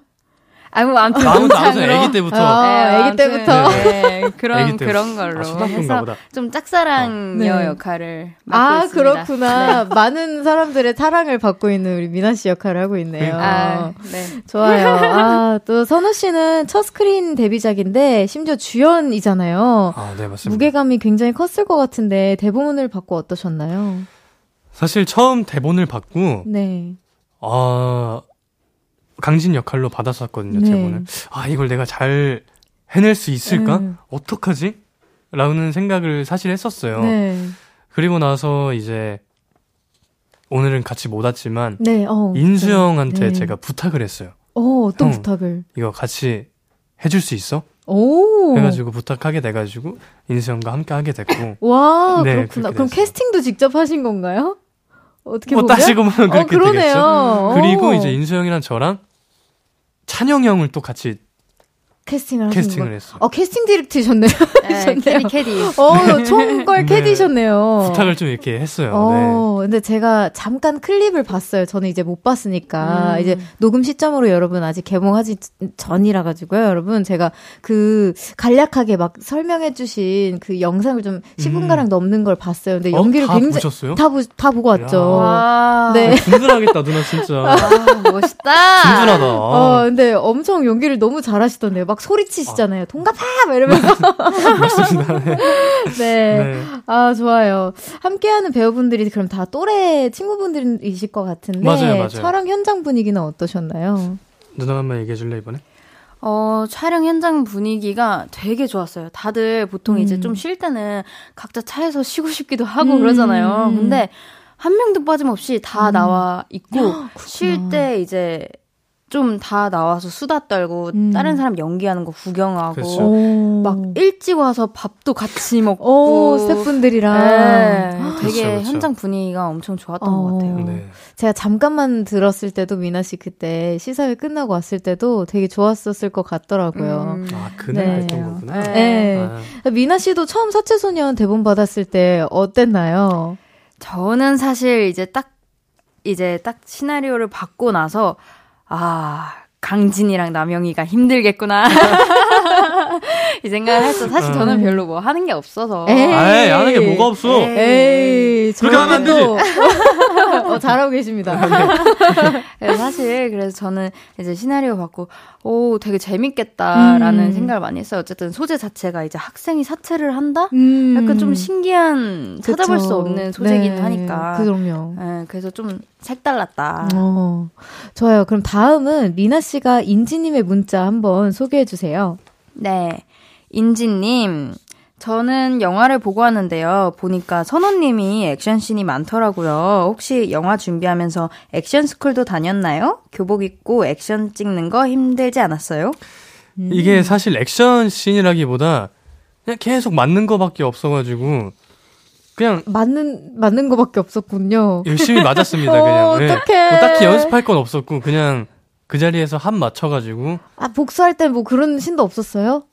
뭐 아무튼 아무튼 아무튼. 아기 때부터 아, 네, 아기 때부터. 네, 그런 아기 때부터. 그런 걸로 아, 해서. 좀 짝사랑녀 네. 역할을 맡고 아, 있습니다. 그렇구나. 많은 사람들의 사랑을 받고 있는 우리 미나 씨 역할을 하고 있네요. 아, 네. 좋아요. 아, 또 선우 씨는 첫 스크린 데뷔작인데 심지어 주연이잖아요. 아, 네, 맞습니다. 무게감이 굉장히 컸을 것 같은데 대본을 받고 어떠셨나요? 사실 처음 대본을 받고 네. 아, 강진 역할로 받았었거든요, 네. 대본을. 아, 이걸 내가 잘 해낼 수 있을까? 음. 어떡하지? 라는 생각을 사실 했었어요. 네. 그리고 나서 이제 오늘은 같이 못 왔지만 네. 어. 인수 형한테 네. 제가 부탁을 했어요. 어, 어떤 형. 부탁을? 이거 같이 해줄 수 있어? 오. 해가지고 부탁하게 돼가지고 인수 형과 함께 하게 됐고 와, 네, 그렇구나. 그럼. 캐스팅도 직접 하신 건가요? 어떻게 뭐 보면? 따지고 보면 어, 그렇게 그러네요. 되겠죠. 그리고 오. 이제 인수 형이랑 저랑 찬영 형을 또 같이 캐스팅을 하신 캐스팅을 거. 했어요. 어, 캐스팅 디렉터셨네요. 네. 캐디 캐디. 어, 총걸 네. 캐디셨네요. 부탁을 좀 이렇게 했어요. 네. 어, 근데 제가 잠깐 클립을 봤어요. 저는 이제 못 봤으니까. 음. 이제 녹음 시점으로 여러분 아직 개봉하지 전이라 가지고요. 여러분 제가 그 간략하게 막 설명해 주신 그 영상을 좀 10분가량 넘는 걸 봤어요. 근데 어, 연기를 다 굉장히 보셨어요? 다, 보, 다 보고 왔죠. 야. 와. 네. 든든하겠다 누나 진짜. 아, 멋있다. 든든하다. 어, 근데 엄청 연기를 너무 잘하시던데요. 막 소리치시잖아요. 동갑아! 막 이러면서. 맞습니다. 네. 네. 네. 아, 좋아요. 함께하는 배우분들이 그럼 다 또래 친구분들이실 것 같은데. 맞아요, 맞아요. 촬영 현장 분위기는 어떠셨나요? 누나 한번 얘기해 줄래 이번에? 어, 촬영 현장 분위기가 되게 좋았어요. 다들 보통 이제 음. 좀쉴 때는 각자 차에서 쉬고 싶기도 하고 음. 그러잖아요. 근데 한 명도 빠짐없이 다 음. 나와 있고. 쉴 때 이제 좀 다 나와서 수다 떨고 음. 다른 사람 연기하는 거 구경하고 그렇죠. 오. 막 일찍 와서 밥도 같이 먹고 오, 스태프분들이랑. 네, 되게 그렇죠, 그렇죠. 현장 분위기가 엄청 좋았던 어. 것 같아요. 네. 제가 잠깐만 들었을 때도 미나 씨 그때 시사회 끝나고 왔을 때도 되게 좋았었을 것 같더라고요. 음. 아 그날 네. 했던 거구나. 네. 네. 아, 미나 씨도 처음 사채소년 대본 받았을 때 어땠나요? 저는 사실 이제 딱 이제 딱 시나리오를 받고 나서 아 강진이랑 남영이가 힘들겠구나 이 생각을 했어. 사실 저는 어. 별로 뭐 하는 게 없어서. 에이. 아이 하는 게 뭐가 없어. 에이, 그렇게 하면 안 어, 잘하고 계십니다. 그래서 사실 그래서 저는 이제 시나리오 받고 오 되게 재밌겠다라는 음. 생각을 많이 했어요. 어쨌든 소재 자체가 이제 학생이 사채를 한다. 음. 약간 좀 신기한 찾아볼 그쵸. 수 없는 소재긴 네, 하니까. 그럼요. 네, 그래서 좀 색달랐다. 어, 좋아요. 그럼 다음은 미나 씨가 인지님의 문자 한번 소개해 주세요. 네. 인지님, 저는 영화를 보고 왔는데요. 보니까 선호님이 액션씬이 많더라고요. 혹시 영화 준비하면서 액션 스쿨도 다녔나요? 교복 입고 액션 찍는 거 힘들지 않았어요? 음. 이게 사실 액션 씬이라기보다 그냥 계속 맞는 거밖에 없어가지고 그냥 맞는 맞는 거밖에 없었군요. 열심히 맞았습니다. 어, 그냥 네. 어떡해. 뭐 딱히 연습할 건 없었고 그냥 그 자리에서 합 맞춰가지고 아 복수할 때 뭐 그런 신도 없었어요?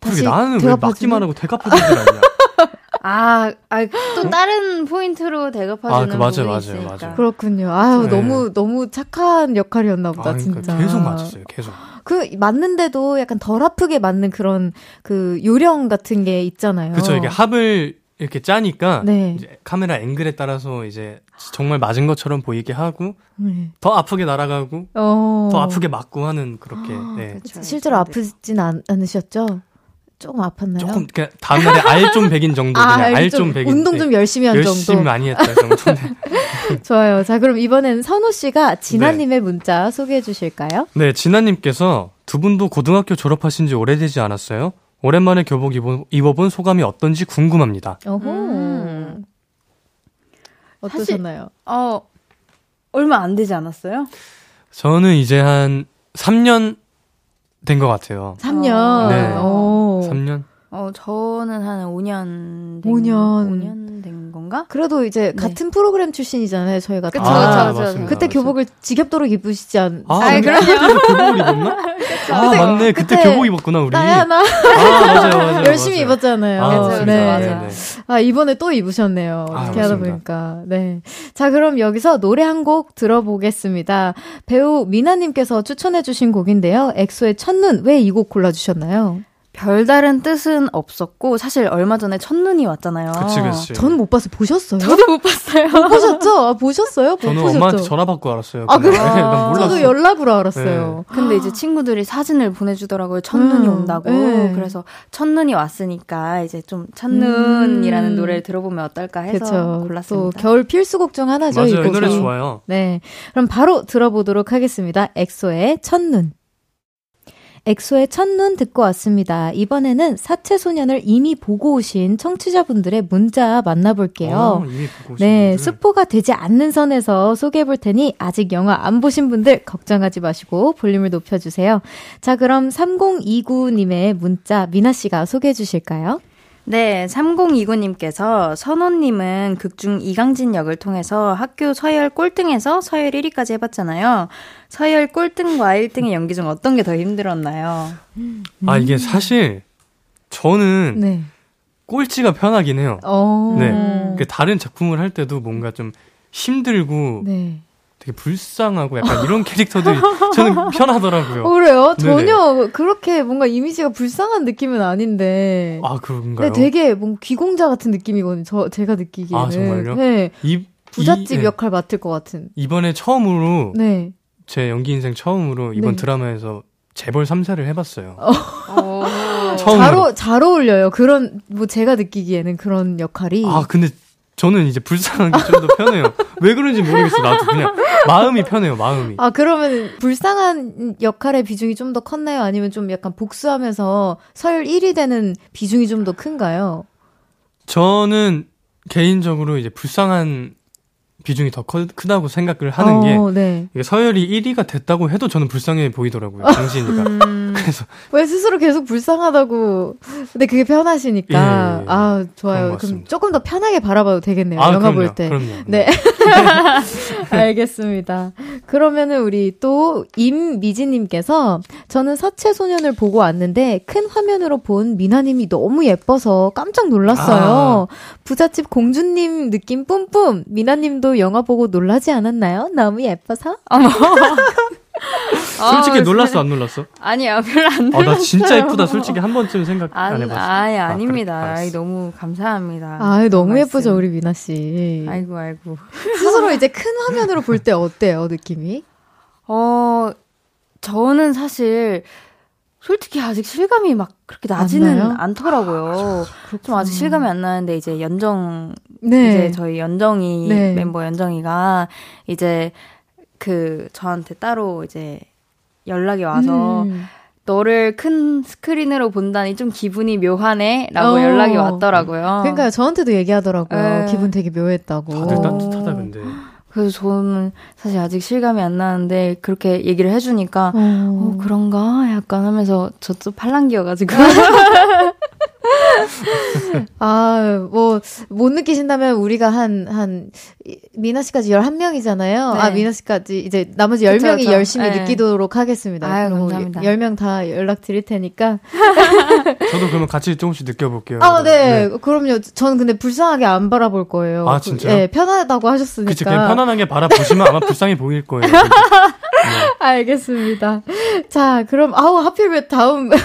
그러게 나는 왜 대갚아주는? 맞기만 하고 대갚아주질 않냐? 아, 아, 또 다른 포인트로 대갚아주는 아, 그 맞아요, 부분이 맞아요. 맞아요. 그렇군요. 아유 네. 너무 너무 착한 역할이었나 보다 아, 그러니까 진짜. 계속 맞았어요. 계속. 그 맞는데도 약간 덜 아프게 맞는 그런 그 요령 같은 게 있잖아요. 그렇죠. 이게 합을 이렇게 짜니까 네. 이제 카메라 앵글에 따라서 이제 정말 맞은 것처럼 보이게 하고 네. 더 아프게 날아가고 어. 더 아프게 맞고 하는 그렇게 네. 그쵸, 실제로 네. 아프진 않, 않으셨죠? 조금 아팠나요? 조금 그냥 다음날에 알 좀 백인 정도 그냥 알알좀 백인 운동 좀 열심히 한 열심히 정도. 많이 했다 정도. 네. 좋아요. 자, 그럼 이번엔 선호 씨가 진아님의 문자 소개해 주실까요? 네, 진아님께서 두 분도 고등학교 졸업하신 지 오래되지 않았어요? 오랜만에 교복 입어, 입어본 소감이 어떤지 궁금합니다. 어호. 음. 어떠셨나요? 어, 얼마 안 되지 않았어요? 저는 이제 한 3년 된 것 같아요. 3년. 네. 오. 3년? 어, 저는 한 5년 된 5년. 5년 된 건가? 그래도 이제 네. 같은 프로그램 출신이잖아요, 저희가. 그쵸, 다. 그쵸, 아, 그쵸. 맞습니다. 그때 맞습니다. 교복을 지겹도록 입으시지 않. 아, 아이, 그럼요. 교복을 입었나? 아, 맞네. 그때 그때 교복 입었구나, 우리. 나야 나 아, 맞아요, 맞아요. 열심히 맞아요. 입었잖아요. 아, 그쵸. 네. 맞아요, 네. 아 이번에 또 입으셨네요. 아, 어떻게 하다 맞습니다. 보니까 네. 자 그럼 여기서 노래 한 곡 들어보겠습니다. 배우 미나님께서 추천해주신 곡인데요. 엑소의 첫눈 왜 이 곡 골라주셨나요? 별다른 뜻은 없었고 사실 얼마 전에 첫눈이 왔잖아요. 그치, 그치. 저는 못 봤어요. 보셨어요? 저도 못 봤어요. 못 보셨죠? 아, 보셨어요? 못 저는 보셨죠? 엄마한테 전화 받고 알았어요. 아. 그래요? 네, 난 몰랐어. 저도 연락으로 알았어요. 근데 이제 친구들이 사진을 보내주더라고요. 첫눈이 음, 온다고. 네. 그래서 첫눈이 왔으니까 이제 좀 첫눈이라는 음. 노래를 들어보면 어떨까 해서. 또 골랐습니다. 겨울 필수곡 중 하나죠. 이 맞아요. 이 곡이. 노래 좋아요. 네. 그럼 바로 들어보도록 하겠습니다. 엑소의 첫눈. 엑소의 첫눈 듣고 왔습니다. 이번에는 사채 소년을 이미 보고 오신 청취자분들의 문자 만나볼게요. 보고 네, 분들. 스포가 되지 않는 선에서 소개해 볼 테니 아직 영화 안 보신 분들 걱정하지 마시고 볼륨을 높여주세요. 자, 그럼 3029님의 문자 미나 씨가 소개해 주실까요? 네, 3029님께서 선호님은 극중 이강진 역을 통해서 학교 서열 꼴등에서 서열 1위까지 해봤잖아요. 서열 꼴등과 1등의 연기 중 어떤 게 더 힘들었나요? 아, 이게 사실 저는 네. 꼴찌가 편하긴 해요. 어. 네. 그 다른 작품을 할 때도 뭔가 좀 힘들고 네. 되게 불쌍하고 약간 이런 캐릭터들이 저는 편하더라고요. 어, 그래요? 네네. 전혀 그렇게 뭔가 이미지가 불쌍한 느낌은 아닌데. 아, 그런가요? 네, 되게 뭔가 귀공자 같은 느낌이거든요. 저 제가 느끼기에는. 아, 정말요? 네. 이, 부잣집 이- 네. 역할 맡을 것 같은. 이번에 처음으로 네. 제 연기 인생 처음으로 이번 네. 드라마에서 재벌 3세를 해봤어요. 어, 처음으로. 잘, 어, 잘 어울려요. 그런 뭐 제가 느끼기에는 그런 역할이. 아, 근데 저는 이제 불쌍한 게 좀 더 편해요. 왜 그런지 모르겠어. 나도 그냥 마음이 편해요. 마음이. 아, 그러면 불쌍한 역할의 비중이 좀 더 컸나요? 아니면 좀 약간 복수하면서 서열 1위 되는 비중이 좀 더 큰가요? 저는 개인적으로 이제 불쌍한 비중이 더 커- 크다고 생각을 하는 게 어, 네. 이게 서열이 1위가 됐다고 해도 저는 불쌍해 보이더라고요. 당신이가. 음, 그래서 왜 스스로 계속 불쌍하다고. 근데 그게 편하시니까. 예, 예. 아, 그런 좋아요. 것 그럼. 조금 더 편하게 바라봐도 되겠네요. 아, 영화 그럼요. 볼 때. 그럼요. 네. 알겠습니다. 그러면은 우리 또 임미지님께서 저는 사채 소년을 보고 왔는데 큰 화면으로 본 미나님이 너무 예뻐서 깜짝 놀랐어요. 부잣집 공주님 느낌 뿜뿜. 미나님도 영화 보고 놀라지 않았나요? 너무 예뻐서? 솔직히 아, 놀랐어 안 놀랐어? 아니요, 별로 안 아, 나 놀랐어요. 진짜 예쁘다. 솔직히 한 번쯤 생각 안 아니, 해봤어. 아예 아, 아닙니다. 그래? 너무 감사합니다. 아, 너무 말씀. 예쁘죠, 우리 미나 씨. 아이고, 아이고. 스스로 이제 큰 화면으로 볼 때 어때요, 느낌이? 어, 저는 사실, 솔직히 아직 실감이 막 그렇게 나지는 나요? 않더라고요. 좀 아직 실감이 안 나는데, 이제 연정, 네. 이제 저희 연정이, 네. 멤버 연정이가, 이제 그, 저한테 따로 이제 연락이 와서, 음. 너를 큰 스크린으로 본다니 좀 기분이 묘하네? 라고 어. 연락이 왔더라고요. 그러니까 저한테도 얘기하더라고요. 네. 기분 되게 묘했다고. 다들 어. 따뜻하다 근데. 그래서 저는 사실 아직 실감이 안 나는데, 그렇게 얘기를 해주니까, 어, 그런가? 약간 하면서 저도 팔랑귀여가지고. 아, 뭐, 못 느끼신다면 우리가 한, 한, 이- 미나 씨까지 11명이잖아요. 네. 아, 미나 씨까지 이제 나머지 그쵸, 10명이 그쵸. 열심히 네. 느끼도록 하겠습니다. 아유, 그리고 감사합니다. 10명 다 연락 드릴 테니까. 저도 그러면 같이 조금씩 느껴볼게요. 아, 네. 그럼요. 저는 근데 불쌍하게 안 바라볼 거예요. 아, 그- 진짜요? 네, 편하다고 하셨으니까. 그치, 그냥 편안하게 바라보시면 아마 불쌍해 보일 거예요. 네. 알겠습니다. 자, 그럼, 아우, 하필 다음, 니-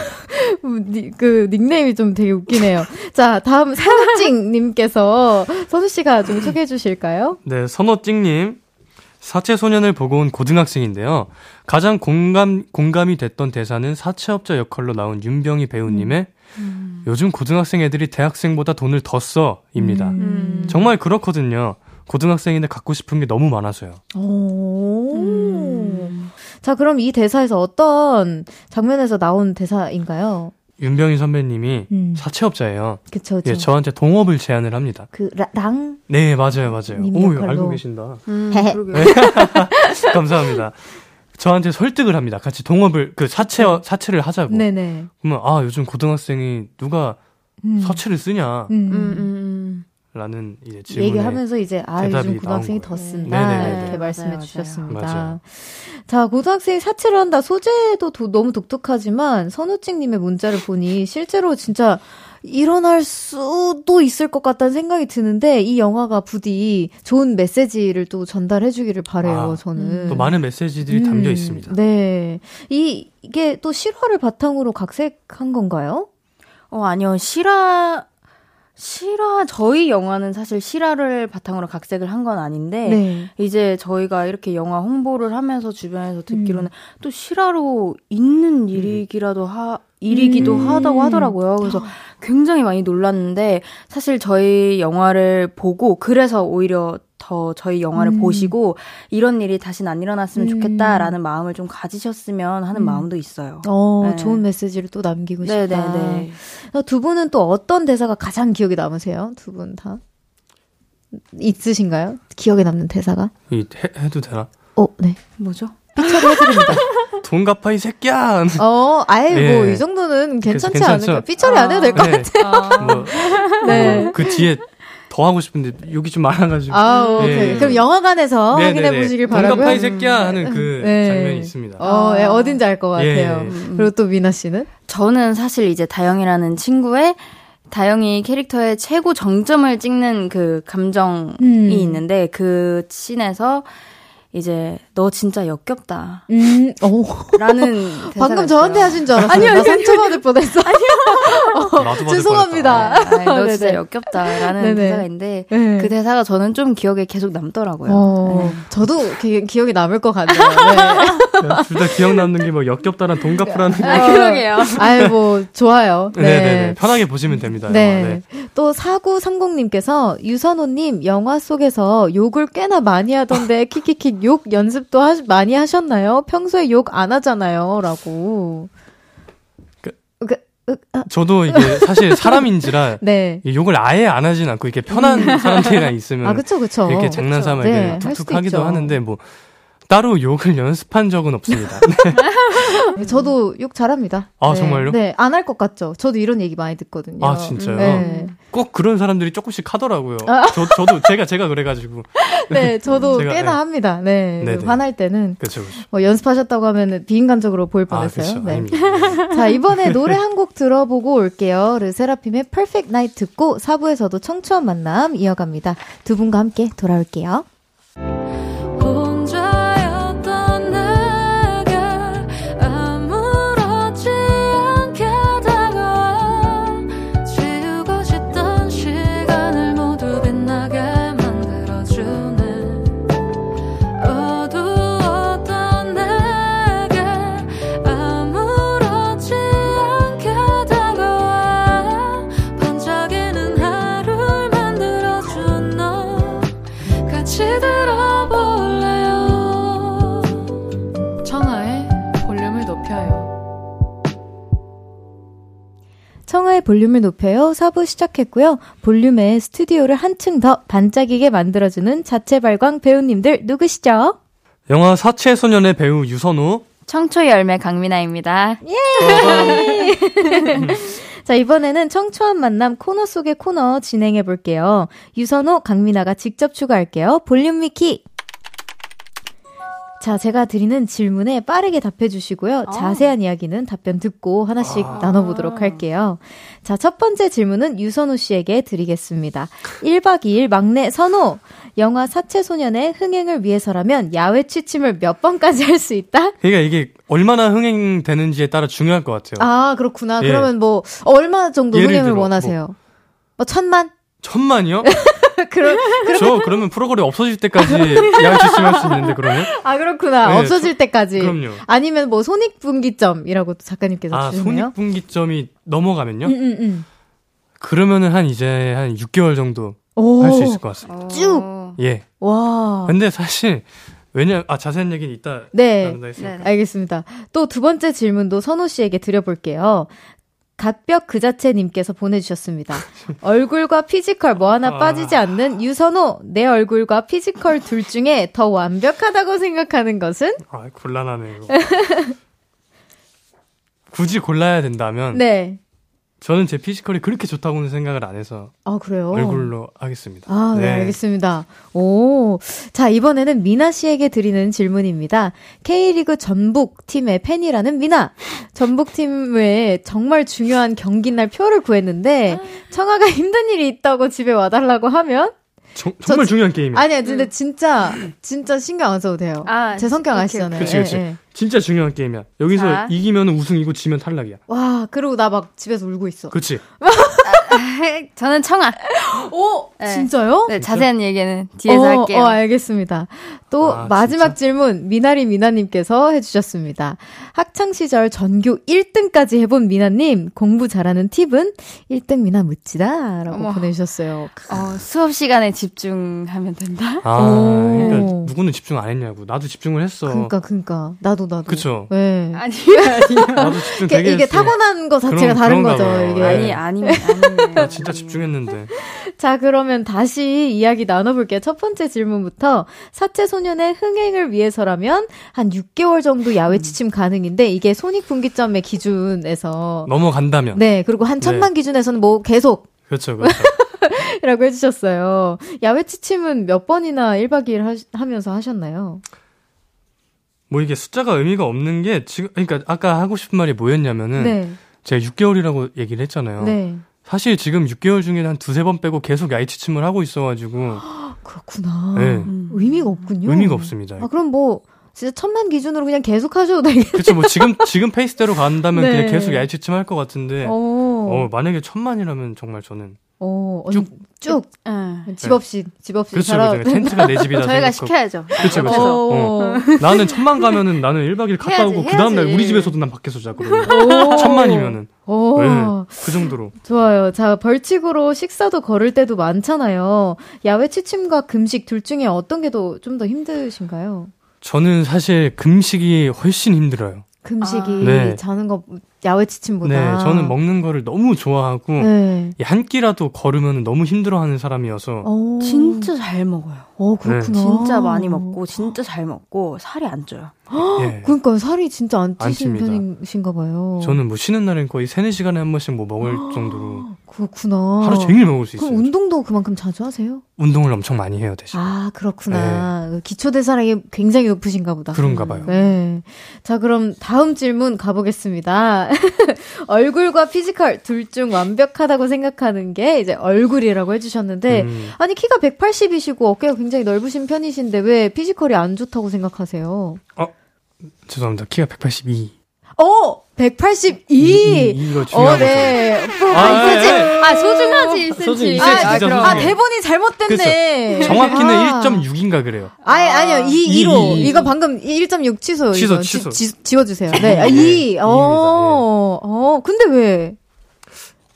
그, 닉네임이 좀 되게 웃기네요. 자, 다음, 선우찡님께서, 선우씨가 좀 소개해 주실까요? 네, 선호찡님. 사채 소년을 보고 온 고등학생인데요. 가장 공감, 공감이 됐던 대사는 사채업자 역할로 나온 윤병희 배우님의 요즘 고등학생 애들이 대학생보다 돈을 더 써, 입니다. 음. 정말 그렇거든요. 고등학생인데 갖고 싶은 게 너무 많아서요. 오. 음. 자, 그럼 이 대사에서 어떤 장면에서 나온 대사인가요? 윤병희 선배님이 음. 사채업자예요. 그쵸, 그 예, 저한테 동업을 제안을 합니다. 그, 라, 랑? 네, 맞아요, 맞아요. 오, 알고 계신다. 음, 감사합니다. 저한테 설득을 합니다. 같이 동업을, 그 사채, 네. 사채를 하자고. 네네. 그러면, 아, 요즘 고등학생이 누가 음. 사채를 쓰냐. 음. 라는 이제 질문에 얘기하면서 이제 아 요즘 고등학생이 더 쓴다 네네네네. 이렇게 말씀해 맞아요, 주셨습니다. 맞아요. 자 고등학생이 사채를 한다 소재도 도, 너무 독특하지만 선우찡님의 문자를 보니 실제로 진짜 일어날 수도 있을 것 같다는 생각이 드는데 이 영화가 부디 좋은 메시지를 또 전달해 주기를 바래요, 아, 저는. 또 많은 메시지들이 음, 담겨 있습니다. 네. 이 이게 또 실화를 바탕으로 각색한 건가요? 어, 아니요. 실화 실화 저희 영화는 사실 실화를 바탕으로 각색을 한 건 아닌데 네. 이제 저희가 이렇게 영화 홍보를 하면서 주변에서 듣기로는 음. 또 실화로 있는 음. 일이기라도 하 일이기도 음. 하다고 하더라고요. 그래서 굉장히 많이 놀랐는데 사실 저희 영화를 보고 그래서 오히려 더 저희 영화를 음. 보시고 이런 일이 다시는 안 일어났으면 음. 좋겠다라는 마음을 좀 가지셨으면 하는 음. 마음도 있어요. 어, 네. 좋은 메시지를 또 남기고 싶다. 네네네. 어, 두 분은 또 어떤 대사가 가장 기억에 남으세요? 두 분 다? 있으신가요? 기억에 남는 대사가? 이 해, 해도 되나? 어, 네. 뭐죠? 삐처리 해드립니다. 돈 갚아 이 새끼야. 어, 아예 예. 뭐이 정도는 괜찮지 않을까? 삐처리 아. 안 해도 될것 네. 같아요. 아. 뭐, 네. 뭐 그 뒤에 더 하고 싶은데 여기 좀 많아가지고. 아, 오케이. 예. 그럼 영화관에서 네네네. 확인해 보시길 바라고요. 돈갚아 이 새끼야 하는 그 네. 장면이 있습니다. 어, 아. 예, 어딘지 알 것 같아요. 예. 그리고 또 미나 씨는? 저는 사실 이제 다영이라는 친구의 다영이 캐릭터의 최고 정점을 찍는 그 감정이 음. 있는데 그 씬에서 이제 너 진짜 역겹다. 음, 오. 라는 방금 저한테 하신 줄 알았어요. 아니요, 나 상처받을 뻔했어. 아니요. 어, 죄송합니다. 아, 너 진짜 역겹다라는 네네. 대사가 있는데 네. 그 대사가 저는 좀 기억에 계속 남더라고요. 어, 네. 저도 기, 기억에 남을 것 같네요. 네. 둘다 기억 남는 게 뭐 역겹다란 돈 갚으라는 거. 아, 그러게요. 아유 뭐 좋아요. 네. 네 편하게 보시면 됩니다. 네. 네. 또 4930님께서 유선호님 영화 속에서 욕을 꽤나 많이 하던데 키키키 욕 연습도 하, 많이 하셨나요? 평소에 욕 안 하잖아요. 라고. 그, 그, 그, 아. 저도 이게 사실 사람인지라 네. 욕을 아예 안 하진 않고 이렇게 편한 사람들이랑 있으면 아, 그쵸, 그쵸. 이렇게 장난삼아 네, 툭툭 하기도 하는데 뭐 따로 욕을 연습한 적은 없습니다. 네. 저도 욕 잘합니다. 아, 네. 정말요? 네, 안 할 것 같죠. 저도 이런 얘기 많이 듣거든요. 아, 진짜요? 네. 꼭 그런 사람들이 조금씩 하더라고요. 아. 저, 저도, 제가, 제가 그래가지고. 네, 저도 꽤나 네. 합니다. 네. 네네. 화날 때는. 그쵸. 뭐 연습하셨다고 하면 비인간적으로 보일 아, 뻔했어요. 아, 네. 자, 이번에 노래 한 곡 들어보고 올게요. 르세라핌의 Perfect Night 듣고 4부에서도 청초한 만남 이어갑니다. 두 분과 함께 돌아올게요. 볼륨을 높여요. 4부 시작했고요. 볼륨의 스튜디오를 한층 더 반짝이게 만들어주는 자체 발광 배우님들 누구시죠? 영화 사체 소년의 배우 유선우, 청초 열매 강민아입니다. 예! 자, 이번에는 청초한 만남 코너 속의 코너 진행해 볼게요. 유선호, 강민아가 직접 추가할게요. 볼륨 미키! 자, 제가 드리는 질문에 빠르게 답해 주시고요. 아. 자세한 이야기는 답변 듣고 하나씩 아. 나눠보도록 할게요. 자, 첫 번째 질문은 유선우 씨에게 드리겠습니다. 1박 2일 막내 선호! 영화 사채소년의 흥행을 위해서라면 야외 취침을 몇 번까지 할 수 있다? 그러니까 이게 얼마나 흥행되는지에 따라 중요할 것 같아요. 아, 그렇구나. 예. 그러면 뭐, 얼마 정도 흥행을 들어, 원하세요? 뭐, 뭐 천만? 천만이요? 그럼 저 그러면 프로그램 없어질 때까지 양치 심할 수 있는데 그러면? 아 그렇구나. 네, 없어질 저, 때까지. 그럼요. 아니면 뭐 손익분기점이라고 작가님께서 아 주셨네요. 손익분기점이 넘어가면요? 음, 음, 음. 그러면은 한 이제 한 6개월 정도 할 수 있을 것 같습니다. 쭉 예. 와. 근데 사실 왜냐 아 자세한 얘기는 이따 네, 네 알겠습니다. 또 두 번째 질문도 선호 씨에게 드려볼게요 갓벽 그 자체님께서 보내주셨습니다. 얼굴과 physical 뭐 하나 아. 빠지지 않는 유선호, 내 얼굴과 physical 둘 중에 더 완벽하다고 생각하는 것은? 아, 곤란하네요. 굳이 골라야 된다면. 네. 저는 제 피지컬이 그렇게 좋다고는 생각을 안 해서. 아, 그래요? 얼굴로 하겠습니다. 아, 네, 네 알겠습니다. 오. 자, 이번에는 미나 씨에게 드리는 질문입니다. K리그 전북 팀의 팬이라는 미나. 전북 팀에 정말 중요한 경기 날 표를 구했는데, 청아가 힘든 일이 있다고 집에 와달라고 하면, 정, 말 중요한 게임이에요. 아니야, 근데 진짜, 진짜 신경 안 써도 돼요. 아, 제 성격 아시잖아요. 그치, 그치. 예, 예. 진짜 중요한 게임이야. 여기서 자. 이기면 우승이고 지면 탈락이야. 와, 그리고 나 막 집에서 울고 있어. 그치. 저는 청아. 오, 네. 진짜요? 네, 자세한 얘기는 뒤에서 어, 할게요. 어, 알겠습니다. 또 아, 마지막 진짜? 질문 미나리 미나님께서 해주셨습니다. 학창 시절 전교 1등까지 해본 미나님 공부 잘하는 팁은 1등 미나 묻지다라고 어머. 보내주셨어요. 어, 수업 시간에 집중하면 된다. 아, 그러니까 누구는 집중 안 했냐고. 나도 집중을 했어. 그러니까, 그러니까 나도 나도. 그쵸. 네. 아니, 아니. 나도 집중 되게 이게 했어. 타고난 거 자체가 그럼, 다른 거죠. 봐요. 이게. 아니, 아니면 아니 면. 진짜 집중했는데. 자, 그러면 다시 이야기 나눠볼게요. 첫 번째 질문부터 사체 소년의 흥행을 위해서라면 한 6개월 정도 야외 취침 가능인데 이게 손익분기점의 기준에서 넘어간다면. 네, 그리고 한 천만 네. 기준에서는 뭐 계속. 그렇죠, 그렇죠. 라고 해주셨어요. 야외 취침은 몇 번이나 1박 2일 하, 하면서 하셨나요? 뭐 이게 숫자가 의미가 없는 게 지금 그러니까 아까 하고 싶은 말이 뭐였냐면은 네. 제가 6개월이라고 얘기를 했잖아요. 네. 사실 지금 6개월 중에 한 두세 번 빼고 계속 야이 취침을 하고 있어가지고. 그렇구나. 네. 음. 의미가 없군요. 의미가 없습니다. 아, 그럼 뭐, 진짜 천만 기준으로 그냥 계속 하셔도 되겠네요. 그렇죠. 뭐 지금 지금 페이스대로 간다면 네. 그냥 계속 야이 취침할 것 같은데. 어. 어, 만약에 천만이라면 정말 저는 어, 쭉, 쭉. 응. 집 없이, 집 없이. 그렇죠, 그렇죠. 텐트가 내 집이다. 저희가 시켜야죠. 그렇죠, 그렇죠. 어. 어. 나는 천만 가면은 나는 1박 2일 갔다 오고, 그 다음날 우리 집에서도 난 밖에서 자거든요. 천만이면은. 오. 네, 그 정도로. 좋아요. 자, 벌칙으로 식사도 걸을 때도 많잖아요. 야외 취침과 금식 둘 중에 어떤 게 더 좀 더 힘드신가요? 저는 사실 금식이 훨씬 힘들어요. 금식이 아. 네. 자는 거 야외 취침보다. 네, 저는 먹는 거를 너무 좋아하고 네. 한 끼라도 걸으면 너무 힘들어하는 사람이어서. 오. 진짜 잘 먹어요. 어 그렇구나. 네. 진짜 많이 먹고 진짜 잘 먹고 살이 안 쪄요. 예. 그러니까 살이 진짜 안 찌신 편이신가 봐요. 저는 뭐 쉬는 날엔 거의 3, 4시간에 한 번씩 뭐 먹을 정도로. 그렇구나. 하루 종일 먹을 수 있어요. 그럼 운동도 그만큼 자주 하세요? 운동을 엄청 많이 해요, 대신. 아, 그렇구나. 네. 기초 대사량이 굉장히 높으신가 보다. 그런가 봐요. 네. 자, 그럼 다음 질문 가보겠습니다. 얼굴과 physical 둘 중 완벽하다고 생각하는 게 이제 얼굴이라고 해주셨는데, 음. 아니, 키가 180이시고 어깨가 굉장히 넓으신 편이신데 왜 physical이 안 좋다고 생각하세요? 어, 죄송합니다. 키가 182. 어! 182! 이, 이, 거 중요한 어, 네. 아, 아, 네. 아, 소중하지, 1cm. 소중, 2cm 아, 진짜 아, 대본이 잘못됐네. 그쵸. 정확히는 아. 1.6인가 그래요. 아니, 아니요. 2, 2로. 이거 방금 1.6 취소. 취소, 취소. 지, 지, 워주세요 네. 아, 2. 네. 어, 어, 근데 왜?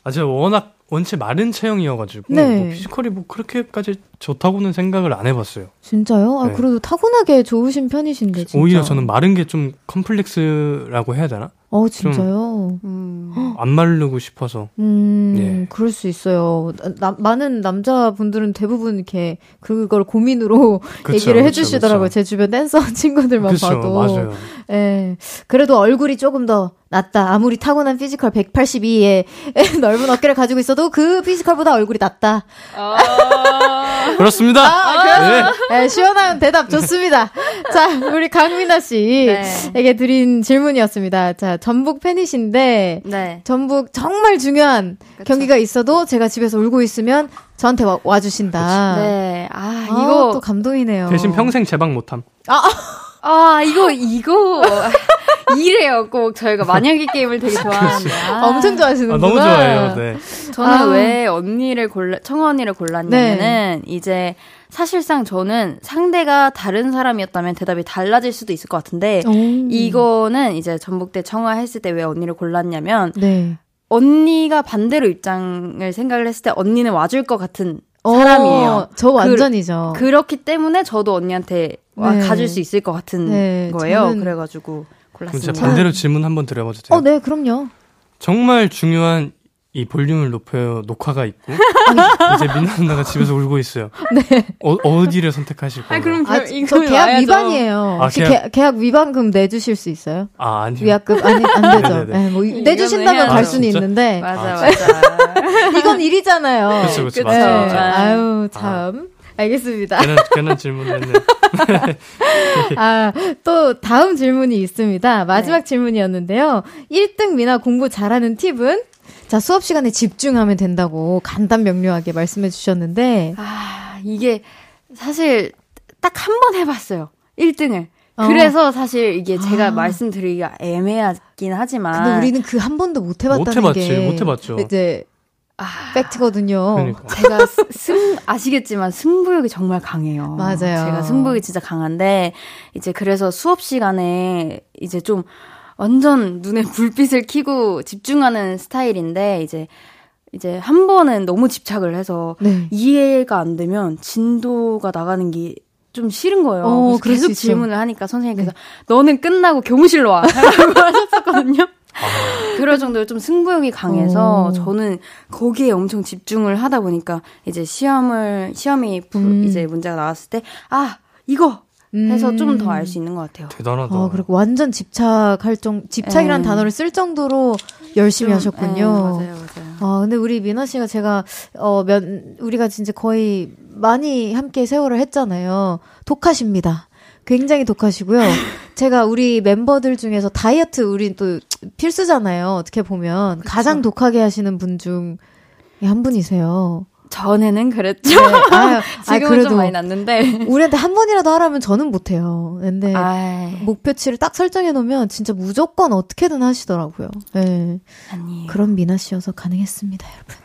아, 제가 워낙 원체 마른 체형이어가지고 네. 뭐 피지컬이 뭐 그렇게까지 좋다고는 생각을 안 해봤어요. 진짜요? 아 네. 그래도 타고나게 좋으신 편이신데 진짜. 오히려 저는 마른 게 좀 컴플렉스라고 해야 되나? 어 진짜요? 음. 안 마르고 싶어서. 음, 예. 그럴 수 있어요. 나, 많은 남자분들은 대부분 이렇게 그걸 고민으로 그쵸, 얘기를 해주시더라고요. 그쵸. 제 주변 댄서 친구들만 그쵸, 봐도. 맞아요. 예. 그래도 얼굴이 조금 더 낫다. 아무리 타고난 physical 182에 넓은 어깨를 가지고 있어도 그 physical보다 얼굴이 낫다. 아... 그렇습니다. 아, 네. 네. 시원한 대답 좋습니다. 자, 우리 강민아 씨에게 네. 드린 질문이었습니다. 자, 전북 팬이신데 네. 전북 정말 중요한 그쵸. 경기가 있어도 제가 집에서 울고 있으면 저한테 와, 와주신다. 네. 아, 아, 이거 또 감동이네요. 대신 평생 재방 못함. 아, 아 이거 이거 이래요. 꼭 저희가 만약에 게임을 되게 좋아하는데. 아. 엄청 좋아하시는구나. 아, 너무 좋아해요. 네. 저는 아. 왜 언니를 골라, 청아 언니를 골랐냐면은, 네. 이제, 사실상 저는 상대가 다른 사람이었다면 대답이 달라질 수도 있을 것 같은데, 오. 이거는 이제 전북대 청아 했을 때 왜 언니를 골랐냐면, 네. 언니가 반대로 입장을 생각을 했을 때 언니는 와줄 것 같은 사람이에요. 어, 저 완전이죠. 그, 렇기 때문에 저도 언니한테 네. 가질 수 있을 것 같은 네, 거예요. 그래가지고 골랐습니다. 반대로 질문 한번 드려봐도 돼요? 어, 네, 그럼요. 정말 중요한 이 볼륨을 높여요 녹화가 있고 이제 민나 누나가 집에서 울고 있어요. 네. 어, 디를 선택하실 거예요? 아 그럼 아, 저 계약 와야죠. 위반이에요. 아, 계약... 계약, 계약 위반금 내주실 수 있어요? 아 아니요. 위약금 아니 안 되죠. 네, 뭐 내주신다면 갈 수는 아, 있는데 맞아 아, 맞아. 이건 일이잖아요. 그렇죠 그렇죠. 네. 아유 참. 알겠습니다. 괜한, 괜한 질문했네. 아, 또 다음 질문이 있습니다. 마지막 네. 질문이었는데요. 1등 미나 공부 잘하는 팁은? 자, 수업 시간에 집중하면 된다고 간단 명료하게 말씀해 주셨는데. 아, 이게 사실 딱 한 번 해봤어요. 1등을. 어. 그래서 사실 이게 제가 아. 말씀드리기가 애매하긴 하지만. 근데 우리는 그 한 번도 못 해봤다는 못 해봤지, 게. 못 해봤죠. 이제 아, 팩트거든요. 그러니까. 제가 승 아시겠지만 승부욕이 정말 강해요. 맞아요. 제가 승부욕이 진짜 강한데 이제 그래서 수업 시간에 이제 좀 완전 눈에 불빛을 켜고 집중하는 스타일인데 이제 이제 한 번은 너무 집착을 해서 네. 이해가 안 되면 진도가 나가는 게 좀 싫은 거예요. 어, 계속 질문을 하니까 선생님께서 네. 너는 끝나고 교무실로 와. 라고 하셨었거든요. 아. 그럴 정도로 좀 승부욕이 강해서 오. 저는 거기에 엄청 집중을 하다 보니까 이제 시험을 시험이 음. 이제 문제가 나왔을 때 아 이거 해서 음. 좀더 알 수 있는 것 같아요. 대단하다. 아, 그리고 완전 집착할 정, 집착이란 에 네. 단어를 쓸 정도로 열심히 좀, 하셨군요. 에, 네, 맞아요, 맞아요. 아, 근데 우리 민아 씨가 제가, 어, 면, 우리가 진짜 거의 많이 함께 세월을 했잖아요. 독하십니다. 굉장히 독하시고요. 제가 우리 멤버들 중에서 다이어트 우리 또 필수잖아요. 어떻게 보면. 그쵸. 가장 독하게 하시는 분 중에 한 분이세요. 전에는 그랬죠. 네. 아유, 지금은 아, 그래도 좀 많이 났는데. 우리한테 한 번이라도 하라면 저는 못해요. 근데 아이. 목표치를 딱 설정해 놓으면 진짜 무조건 어떻게든 하시더라고요. 네. 아니에요. 그런 미나 씨여서 가능했습니다, 여러분.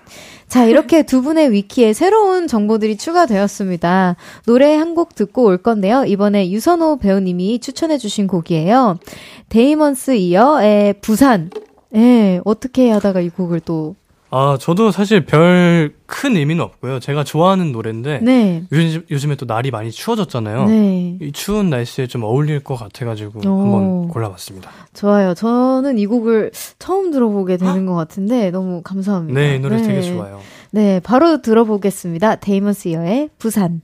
자, 이렇게 두 분의 위키에 새로운 정보들이 추가되었습니다. 노래 한 곡 듣고 올 건데요. 이번에 유선호 배우님이 추천해주신 곡이에요. 데이먼스 이어의 부산. 예, 어떻게 하다가 이 곡을 또 아, 저도 사실 별 큰 의미는 없고요. 제가 좋아하는 노래인데 네. 요즘, 요즘에 또 날이 많이 추워졌잖아요. 네. 이 추운 날씨에 좀 어울릴 것 같아가지고 오. 한번 골라봤습니다. 좋아요. 저는 이 곡을 처음 들어보게 되는 것 같은데 너무 감사합니다. 네, 이 노래 네. 되게 좋아요. 네, 바로 들어보겠습니다. 데이먼스 이어의 부산.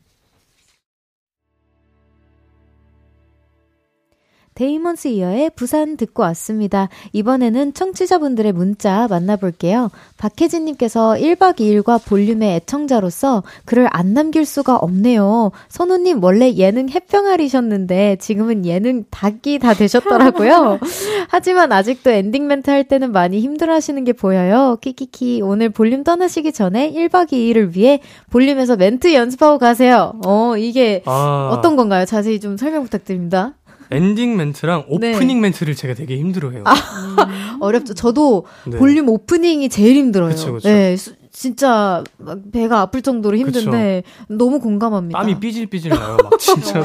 데이먼스 이어의 부산 듣고 왔습니다. 이번에는 청취자분들의 문자 만나볼게요. 박혜진님께서 1박 2일과 볼륨의 애청자로서 글을 안 남길 수가 없네요. 선호님 원래 예능 햇병아리셨는데 지금은 예능 닭이 다 되셨더라고요. 하지만 아직도 엔딩 멘트 할 때는 많이 힘들어 하시는 게 보여요. 키키키. 오늘 볼륨 떠나시기 전에 1박 2일을 위해 볼륨에서 멘트 연습하고 가세요. 어, 이게 아. 어떤 건가요? 자세히 좀 설명 부탁드립니다. 엔딩 멘트랑 네. 오프닝 네. 멘트를 제가 되게 힘들어해요. 아, 음. 어렵죠. 저도 네. 볼륨 오프닝이 제일 힘들어요. 그쵸, 그쵸. 네, 수, 진짜 막 배가 아플 정도로 힘든데 그쵸. 너무 공감합니다. 땀이 삐질삐질 나요. 막 진짜.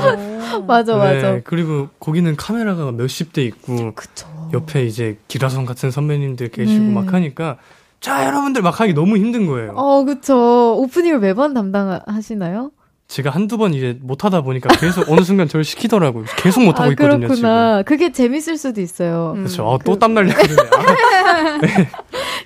맞아, 맞아. 네, 그리고 거기는 카메라가 몇십 대 있고 그쵸. 옆에 이제 기라성 같은 선배님들 계시고 네. 막 하니까 자 여러분들 막 하기 너무 힘든 거예요. 어, 그쵸. 오프닝을 매번 담당하시나요? 제가 한두 번 이제 못하다 보니까 계속 어느 순간 저를 시키더라고요. 계속 못하고 아, 있거든요, 그렇구나. 지금. 그게 재밌을 수도 있어요. 음. 그렇죠. 아, 그... 또 땀 날려 그러네. 아, 네.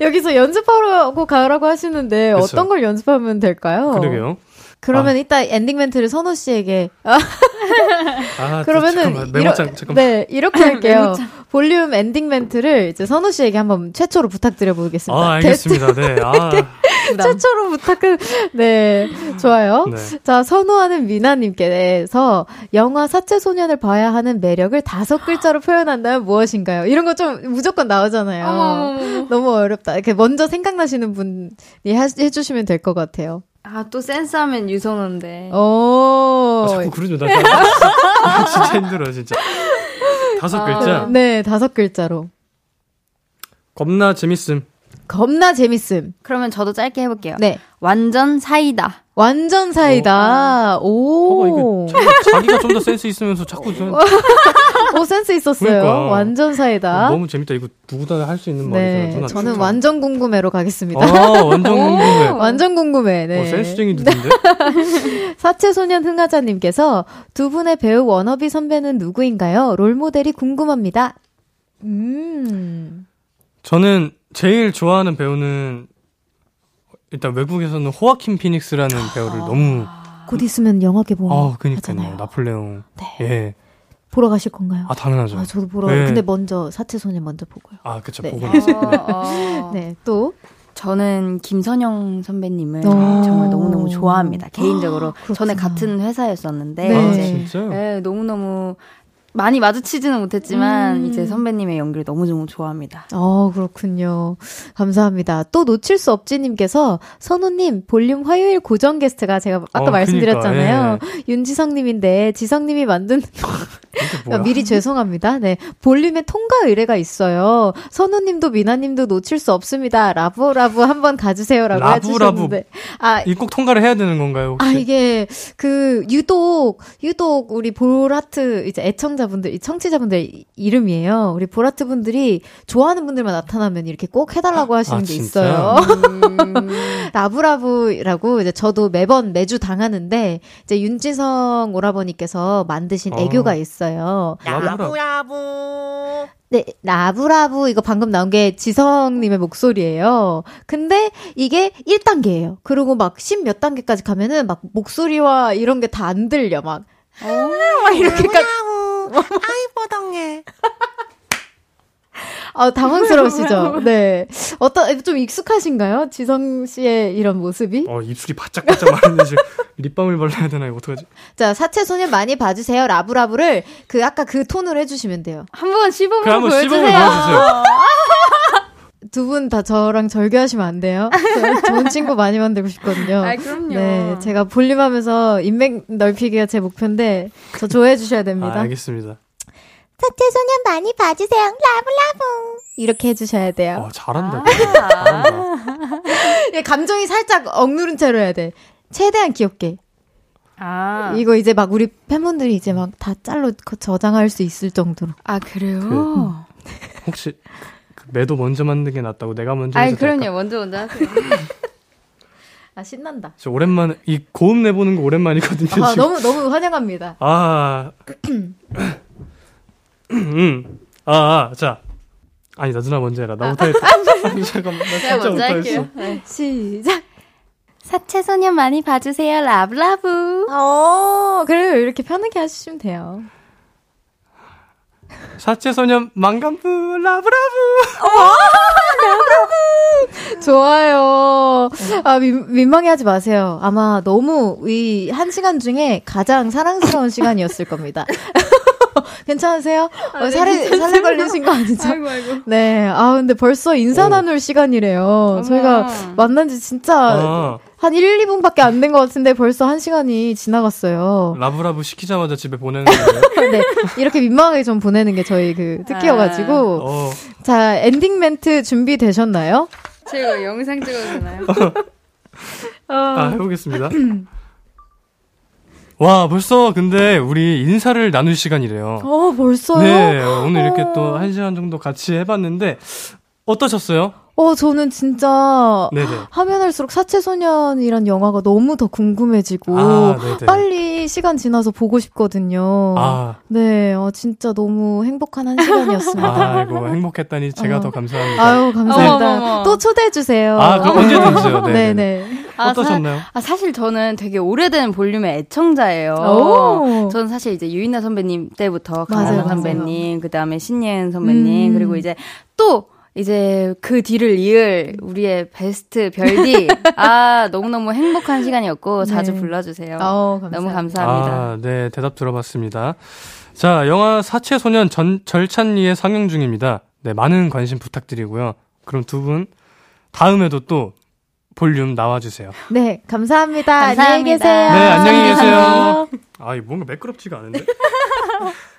여기서 연습하라고 가라고 하시는데 그쵸. 어떤 걸 연습하면 될까요? 그러게요. 그러면 아. 이따 엔딩 멘트를 선호 씨에게. 아, 그러면은 잠깐만, 메모장, 이러, 잠깐만. 네 이렇게 할게요. 볼륨 엔딩 멘트를 이제 선호 씨에게 한번 최초로 부탁드려 보겠습니다. 아 알겠습니다. 네. 아. 최초로 부탁을 네 좋아요. 네. 자 선호하는 미나님께서 영화 사체 소년을 봐야 하는 매력을 다섯 글자로 표현한다면 무엇인가요? 이런 거 좀 무조건 나오잖아요. 어머. 너무 어렵다. 이렇게 먼저 생각나시는 분이 해주시면 될 것 같아요. 아, 또 센스하면 유선호인데. 오. 아, 자꾸 그러죠. 나 진짜, 진짜 힘들어, 진짜. 다섯 아, 글자? 네, 다섯 글자로. 겁나 재밌음. 겁나 재밌음. 그러면 저도 짧게 해볼게요. 네. 완전 사이다. 완전 사이다. 오. 오. 어, 이거 자기가 좀 더 센스 있으면서 자꾸 좀. 오, 센스 있었어요. 그러니까. 완전 사이다. 너무 재밌다. 이거 누구나 할 수 있는 네. 말이잖아요. 저는 추천. 완전 궁금해로 가겠습니다. 아, 완전 궁금해. 완전 궁금해. 네. 어, 센스쟁이 누군데? 사채소년 흥하자님께서 두 분의 배우 워너비 선배는 누구인가요? 롤모델이 궁금합니다. 음. 저는 제일 좋아하는 배우는 일단 외국에서는 호아킨 피닉스라는 배우를 너무 곧 있으면 영화 개봉 아, 그니까요. 나폴레옹. 네. 예. 보러 가실 건가요? 아, 당연하죠. 아, 저도 보러. 네. 근데 먼저 사채 소년 먼저 보고요. 아, 그쵸. 네. 보고 어, 있어요. 어. 네, 또 저는 김선영 선배님을 오. 정말 너무너무 좋아합니다. 개인적으로. 아. 전에 같은 회사였었는데, 네. 아, 이제 진짜요? 네, 너무너무 많이 마주치지는 못했지만, 음. 이제 선배님의 연기를 너무 너무 좋아합니다. 어, 그렇군요. 감사합니다. 또 놓칠 수 없지님께서 선호님 볼륨 화요일 고정 게스트가 제가 아까 어, 말씀드렸잖아요. 그니까, 윤지성님인데 지성님이 만든 뭐야? 미리 죄송합니다. 네. 볼륨에 통과 의례가 있어요. 선호님도 미나님도 놓칠 수 없습니다. 라브라브 한번 가주세요라고 라브라브. 해주셨는데. 아, 이 꼭 통과를 해야 되는 건가요, 혹시? 아, 이게, 그, 유독, 유독, 우리 보라트, 이제 애청자분들, 이 청취자분들 이- 이름이에요. 우리 보라트 분들이 좋아하는 분들만 나타나면 이렇게 꼭 해달라고 하시는 아, 게 진짜요? 있 어요. 라브라브라고 이제 저도 매번 매주 당하는데, 이제 윤지성 오라버니께서 만드신 어. 애교가 있어요. 라브라브. 네, 라브라브 이거 방금 나온 게 지성님의 목소리예요. 근데 이게 1단계예요. 그리고 막10몇 단계까지 가면은 막 목소리와 이런 게 다 안 들려. 막, 막 이렇게까지. 아이보덩해. 아, 당황스러우시죠? 네. 어떤, 좀 익숙하신가요? 지성 씨의 이런 모습이? 어, 입술이 바짝바짝 마른데 지금 립밤을 발라야 되나, 이거 어떡하지? 자, 사채 소년 많이 봐주세요. 라브라브를 그, 아까 그 톤으로 해주시면 돼요. 한번 시범을 그 한번 시범을 보여주세요. 보여주세요. 두분 다 저랑 절교하시면 안 돼요? 저 좋은 친구 많이 만들고 싶거든요. 아, 그럼요. 네, 제가 볼륨하면서 인맥 넓히기가 제 목표인데 저 좋아해 주셔야 됩니다. 아, 알겠습니다. 사태소년 많이 봐주세요. 라브라브 이렇게 해주셔야 돼요. 어, 잘한다. 잘한다. 예, 감정이 살짝 억누른 채로 해야 돼. 최대한 귀엽게. 아, 이거 이제 막 우리 팬분들이 이제 막 다 짤로 그 저장할 수 있을 정도로. 아 그래요? 그- 혹시 그 매도 먼저 만든 게 낫다고 내가 먼저 될까? 그럼요. 먼저 먼저 하세요. 아 신난다. 저 오랜만에 이 고음 내보는 거 오랜만이거든요. 아 지금. 너무 너무 환영합니다. 아, 음, 아, 아, 자, 아니 나 누나 먼저 해라. 나부터 했다. 아니 잠깐만, 나 제가 진짜 먼저 할게요. 못하겠어. 네. 시작. 사채소년 많이 봐주세요. 라브라브. 어 그래요 이렇게 편하게 하시면 돼요. 사채소년 많관부 라브라브. 좋아요. 아, 민, 민망해하지 마세요. 아마 너무 이 한 시간 중에 가장 사랑스러운 시간이었을 겁니다. 괜찮으세요? 어, 살에, 살에 걸리신 거 아니죠? 아이고 아이고. 네. 아, 근데 벌써 인사 오. 나눌 시간이래요. 저희가 만난 지 진짜 아, 한 1, 2분밖에 안 된 것 같은데 벌써 한 시간이 지나갔어요. 라브라브 시키자마자 집에 보내는 거예요. 네. 이렇게 민망하게 좀 보내는 게 저희 그 특기여가지고. 어, 자, 엔딩 멘트 준비되셨나요? 제가 영상 찍어도 되나요? 아 해보겠습니다. 와 벌써 근데 우리 인사를 나눌 시간이래요. 어, 벌써요? 네, 오늘 이렇게 어. 또한 시간 정도 같이 해봤는데 어떠셨어요? 어, 저는 진짜 네네. 하면 할수록 사채소년이란 영화가 너무 더 궁금해지고 아. 빨리 시간 지나서 보고 싶거든요. 아, 네, 어, 진짜 너무 행복한 한 시간이었습니다. 아이고 행복했다니 제가 어. 더 감사합니다. 아유, 감사합니다. 어머머머. 또 초대해 주세요. 아, 그럼 언제든지요. 네. 네네. 아, 어떠셨나요? 아, 사실 저는 되게 오래된 볼륨의 애청자예요. 오. 저는 사실 이제 유인나 선배님 때부터 맞아요. 선배님, 그 다음에 신예은 선배님, 음. 그리고 이제 또 이제 그 뒤를 이을 우리의 베스트 별디. 아, 너무너무 행복한 시간이었고 자주 네. 불러주세요. 어, 감사합니다. 너무 감사합니다. 아, 네, 대답 들어봤습니다. 자, 영화 사채소년 전, 절찬리에 상영 중입니다. 네, 많은 관심 부탁드리고요. 그럼 두 분 다음에도 또 볼륨 나와주세요. 네, 감사합니다. 감사합니다. 안녕히 계세요. 네, 안녕히. 계세요. 아, 이 뭔가 매끄럽지가 않은데?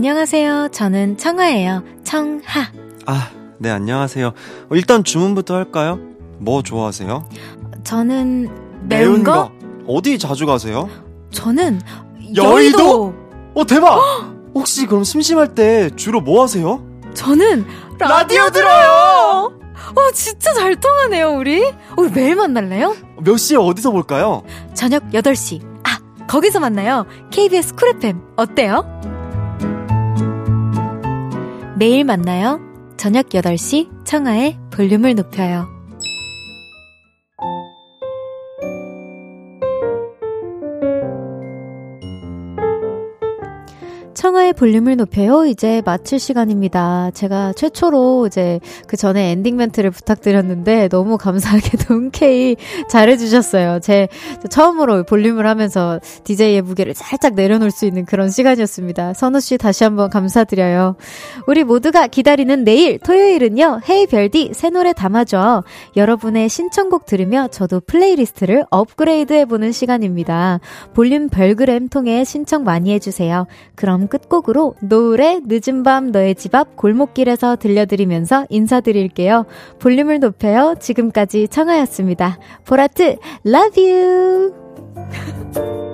안녕하세요. 저는 청하예요. 청하. 아, 네, 안녕하세요. 어, 일단 주문부터 할까요? 뭐 좋아하세요? 저는 매운, 거? 어디 자주 가세요? 저는 여의도? 여의도? 어, 대박! 혹시 그럼 심심할 때 주로 뭐 하세요? 저는 라디오, 라디오 들어요! 어, 진짜 잘 통하네요, 우리. 우리 매일 만날래요? 몇 시에 어디서 볼까요? 저녁 8시. 아, 거기서 만나요. KBS 쿨 FM. 어때요? 매일 만나요. 저녁 8시 청하의 볼륨을 높여요. 청하의 볼륨을 높여요. 이제 마칠 시간입니다. 제가 최초로 이제 그 전에 엔딩 멘트를 부탁드렸는데 너무 감사하게도 흔쾌히 잘해주셨어요. 제 처음으로 볼륨을 하면서 DJ의 무게를 살짝 내려놓을 수 있는 그런 시간이었습니다. 선우 씨 다시 한번 감사드려요. 우리 모두가 기다리는 내일 토요일은요. 헤이 별디 새 노래 담아줘. 여러분의 신청곡 들으며 저도 플레이리스트를 업그레이드 해보는 시간입니다. 볼륨 별그램 통해 신청 많이 해주세요. 그럼 끝곡으로 노을의 늦은 밤 너의 집 앞 골목길에서 들려드리면서 인사드릴게요. 볼륨을 높여요. 지금까지 청하였습니다. 보라트, love you!